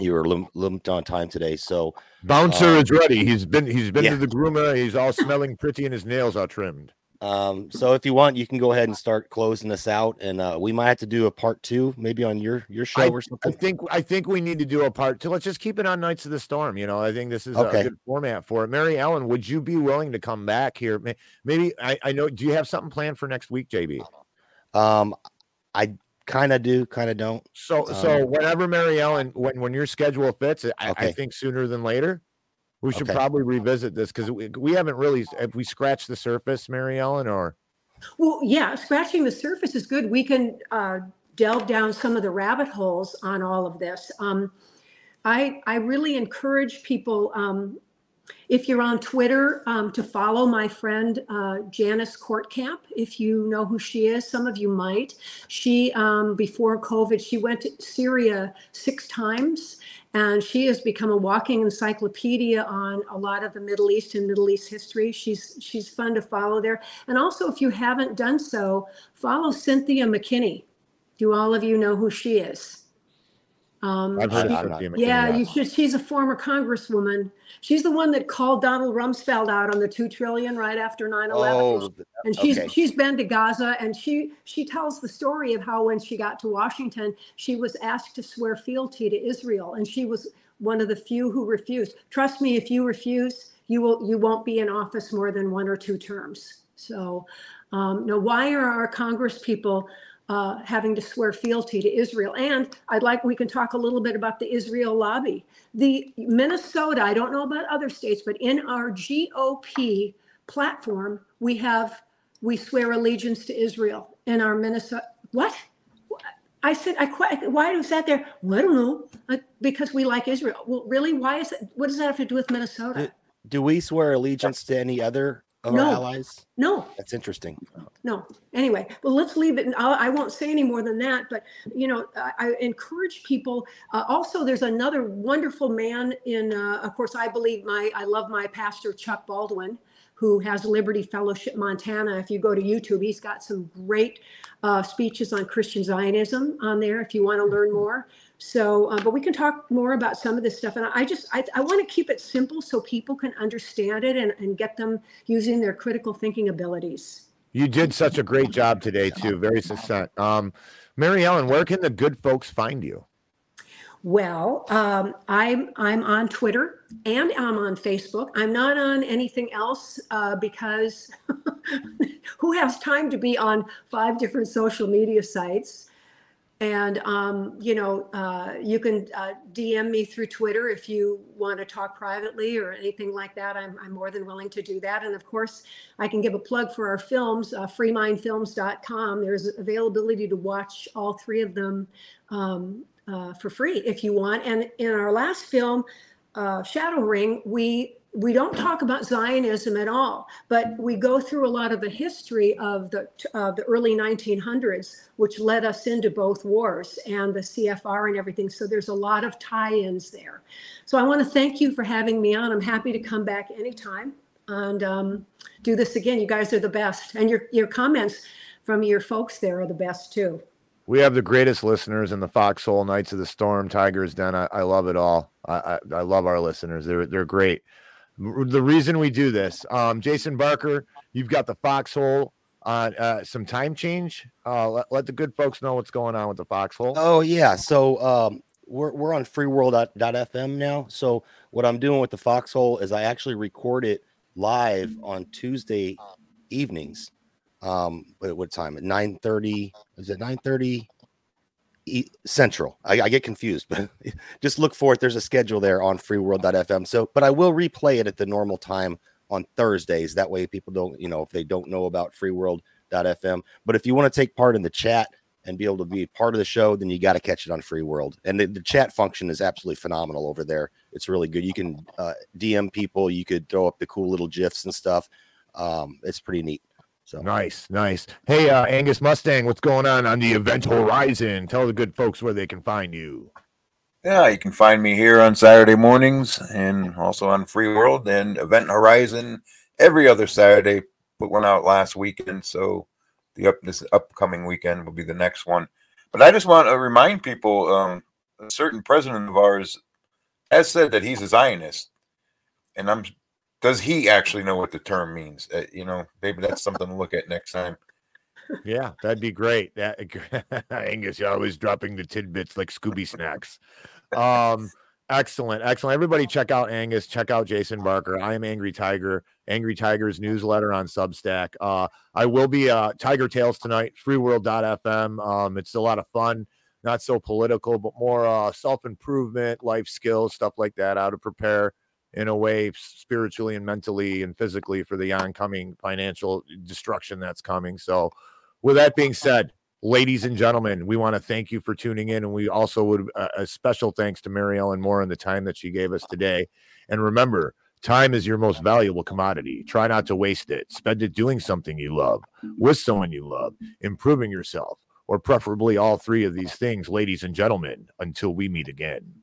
You were lim- limited on time today, so bouncer um, is ready. He's been he's been yeah. to the groomer. He's all smelling pretty, and his nails are trimmed. Um, so if you want, you can go ahead and start closing this out, and uh, we might have to do a part two, maybe on your your show I, or something. I think I think we need to do a part two. Let's just keep it on Knights of the Storm. You know, I think this is okay. a good format for it. Mary Ellen, would you be willing to come back here? Maybe I, I know. Do you have something planned for next week, JB? Um, I kind of do, kind of don't. So so Um, whenever Mary Ellen, when when your schedule fits, I, I think sooner than later, we should Okay. probably revisit this because we, we haven't really have we scratched the surface, Mary Ellen, or Well, yeah, scratching the surface is good. We can uh, delve down some of the rabbit holes on all of this. Um, I I really encourage people. Um, if you're on Twitter, um, to follow my friend uh, Janice Kortkamp, if you know who she is, some of you might. She, um, before COVID, she went to Syria six times, and she has become a walking encyclopedia on a lot of the Middle East and Middle East history. She's she's fun to follow there. And also, if you haven't done so, follow Cynthia McKinney. Do all of you know who she is? Um, I've heard of I'm not- Cynthia yeah, you should. She's a former congresswoman. She's the one that called Donald Rumsfeld out on the two trillion right after 9-11. Oh, and she's okay. she's been to Gaza, and she she tells the story of how when she got to Washington, she was asked to swear fealty to Israel, and she was one of the few who refused. Trust me, if you refuse, you will you won't be in office more than one or two terms. So, um, now why are our Congress people? Uh, having to swear fealty to Israel. And I'd like, we can talk a little bit about the Israel lobby. The Minnesota, I don't know about other states, but in our GOP platform, we have, we swear allegiance to Israel in our Minnesota. What? I said, I quite, why was that there? Well, I don't know. Uh, because we like Israel. Well, really? Why is it? What does that have to do with Minnesota? Do we swear allegiance to any other No. our allies? No, That's interesting. no. Anyway, well, let's leave it. and I'll, I won't say any more than that. But you know, I, I encourage people. Uh, also, there's another wonderful man in. Uh, of course, I believe my. I love my pastor Chuck Baldwin, who has Liberty Fellowship Montana. If you go to YouTube, he's got some great uh, speeches on Christian Zionism on there. If you want to learn more. So, uh, but we can talk more about some of this stuff. And I just, I, I want to keep it simple so people can understand it and, and get them using their critical thinking abilities. You did such a great job today, too. Very succinct. Um, Mary Ellen, where can the good folks find you? Well, um, I'm I'm on Twitter and I'm on Facebook. I'm not on anything else uh, because who has time to be on five different social media sites? And um, you know, uh, you can uh, DM me through Twitter if you want to talk privately or anything like that. I'm, I'm more than willing to do that. And of course, I can give a plug for our films, uh, freemindfilms.com. There's availability to watch all three of them um, uh, for free if you want. And in our last film, uh, Shadow Ring, we we don't talk about Zionism at all, but we go through a lot of the history of the uh, the early 1900s, which led us into both wars and the CFR and everything. So there's a lot of tie-ins there. So I want to thank you for having me on. I'm happy to come back anytime and um, do this again. You guys are the best, and your your comments from your folks there are the best too. We have the greatest listeners in the Foxhole, Knights of the Storm, Tigers Den. I, I love it all. I, I, I love our listeners. They're they're great. The reason we do this, um, Jason Barker, you've got the Foxhole on uh, some time change. Uh, let, let the good folks know what's going on with the Foxhole. Oh yeah, so um, we're we're on freeworld.fm now. So what I'm doing with the Foxhole is I actually record it live on Tuesday evenings. Um, at what time? At 9:30? Is it 9:30 e- Central? I, I get confused, but just look for it. There's a schedule there on freeworld.fm. So, but I will replay it at the normal time on Thursdays. That way, people don't, you know, if they don't know about freeworld.fm. But if you want to take part in the chat and be able to be part of the show, then you got to catch it on Free World. And the, the chat function is absolutely phenomenal over there. It's really good. You can uh, DM people, you could throw up the cool little gifs and stuff. Um, it's pretty neat. So Nice, nice. Hey, uh, Angus Mustang, what's going on on the event horizon? Tell the good folks where they can find you. Yeah, you can find me here on Saturday mornings and also on Free World and Event Horizon every other Saturday. Put one out last weekend, so the up this upcoming weekend will be the next one. But I just want to remind people, um, a certain president of ours has said that he's a Zionist, and I'm. Does he actually know what the term means? Uh, you know, maybe that's something to look at next time. Yeah, that'd be great. That Angus, you're always dropping the tidbits like Scooby snacks. Um, Excellent, excellent. Everybody, check out Angus. Check out Jason Barker. I am Angry Tiger. Angry Tiger's newsletter on Substack. Uh, I will be uh, Tiger Tales tonight. Freeworld.fm. Um, it's a lot of fun. Not so political, but more uh, self improvement, life skills, stuff like that. How to prepare in a way spiritually and mentally and physically for the oncoming financial destruction that's coming. So, with that being said, ladies and gentlemen, we want to thank you for tuning in. And we also would uh, a special thanks to Mary Ellen Moore and the time that she gave us today. And remember, time is your most valuable commodity. Try not to waste it. Spend it doing something you love, with someone you love, improving yourself, or preferably all three of these things, ladies and gentlemen, until we meet again.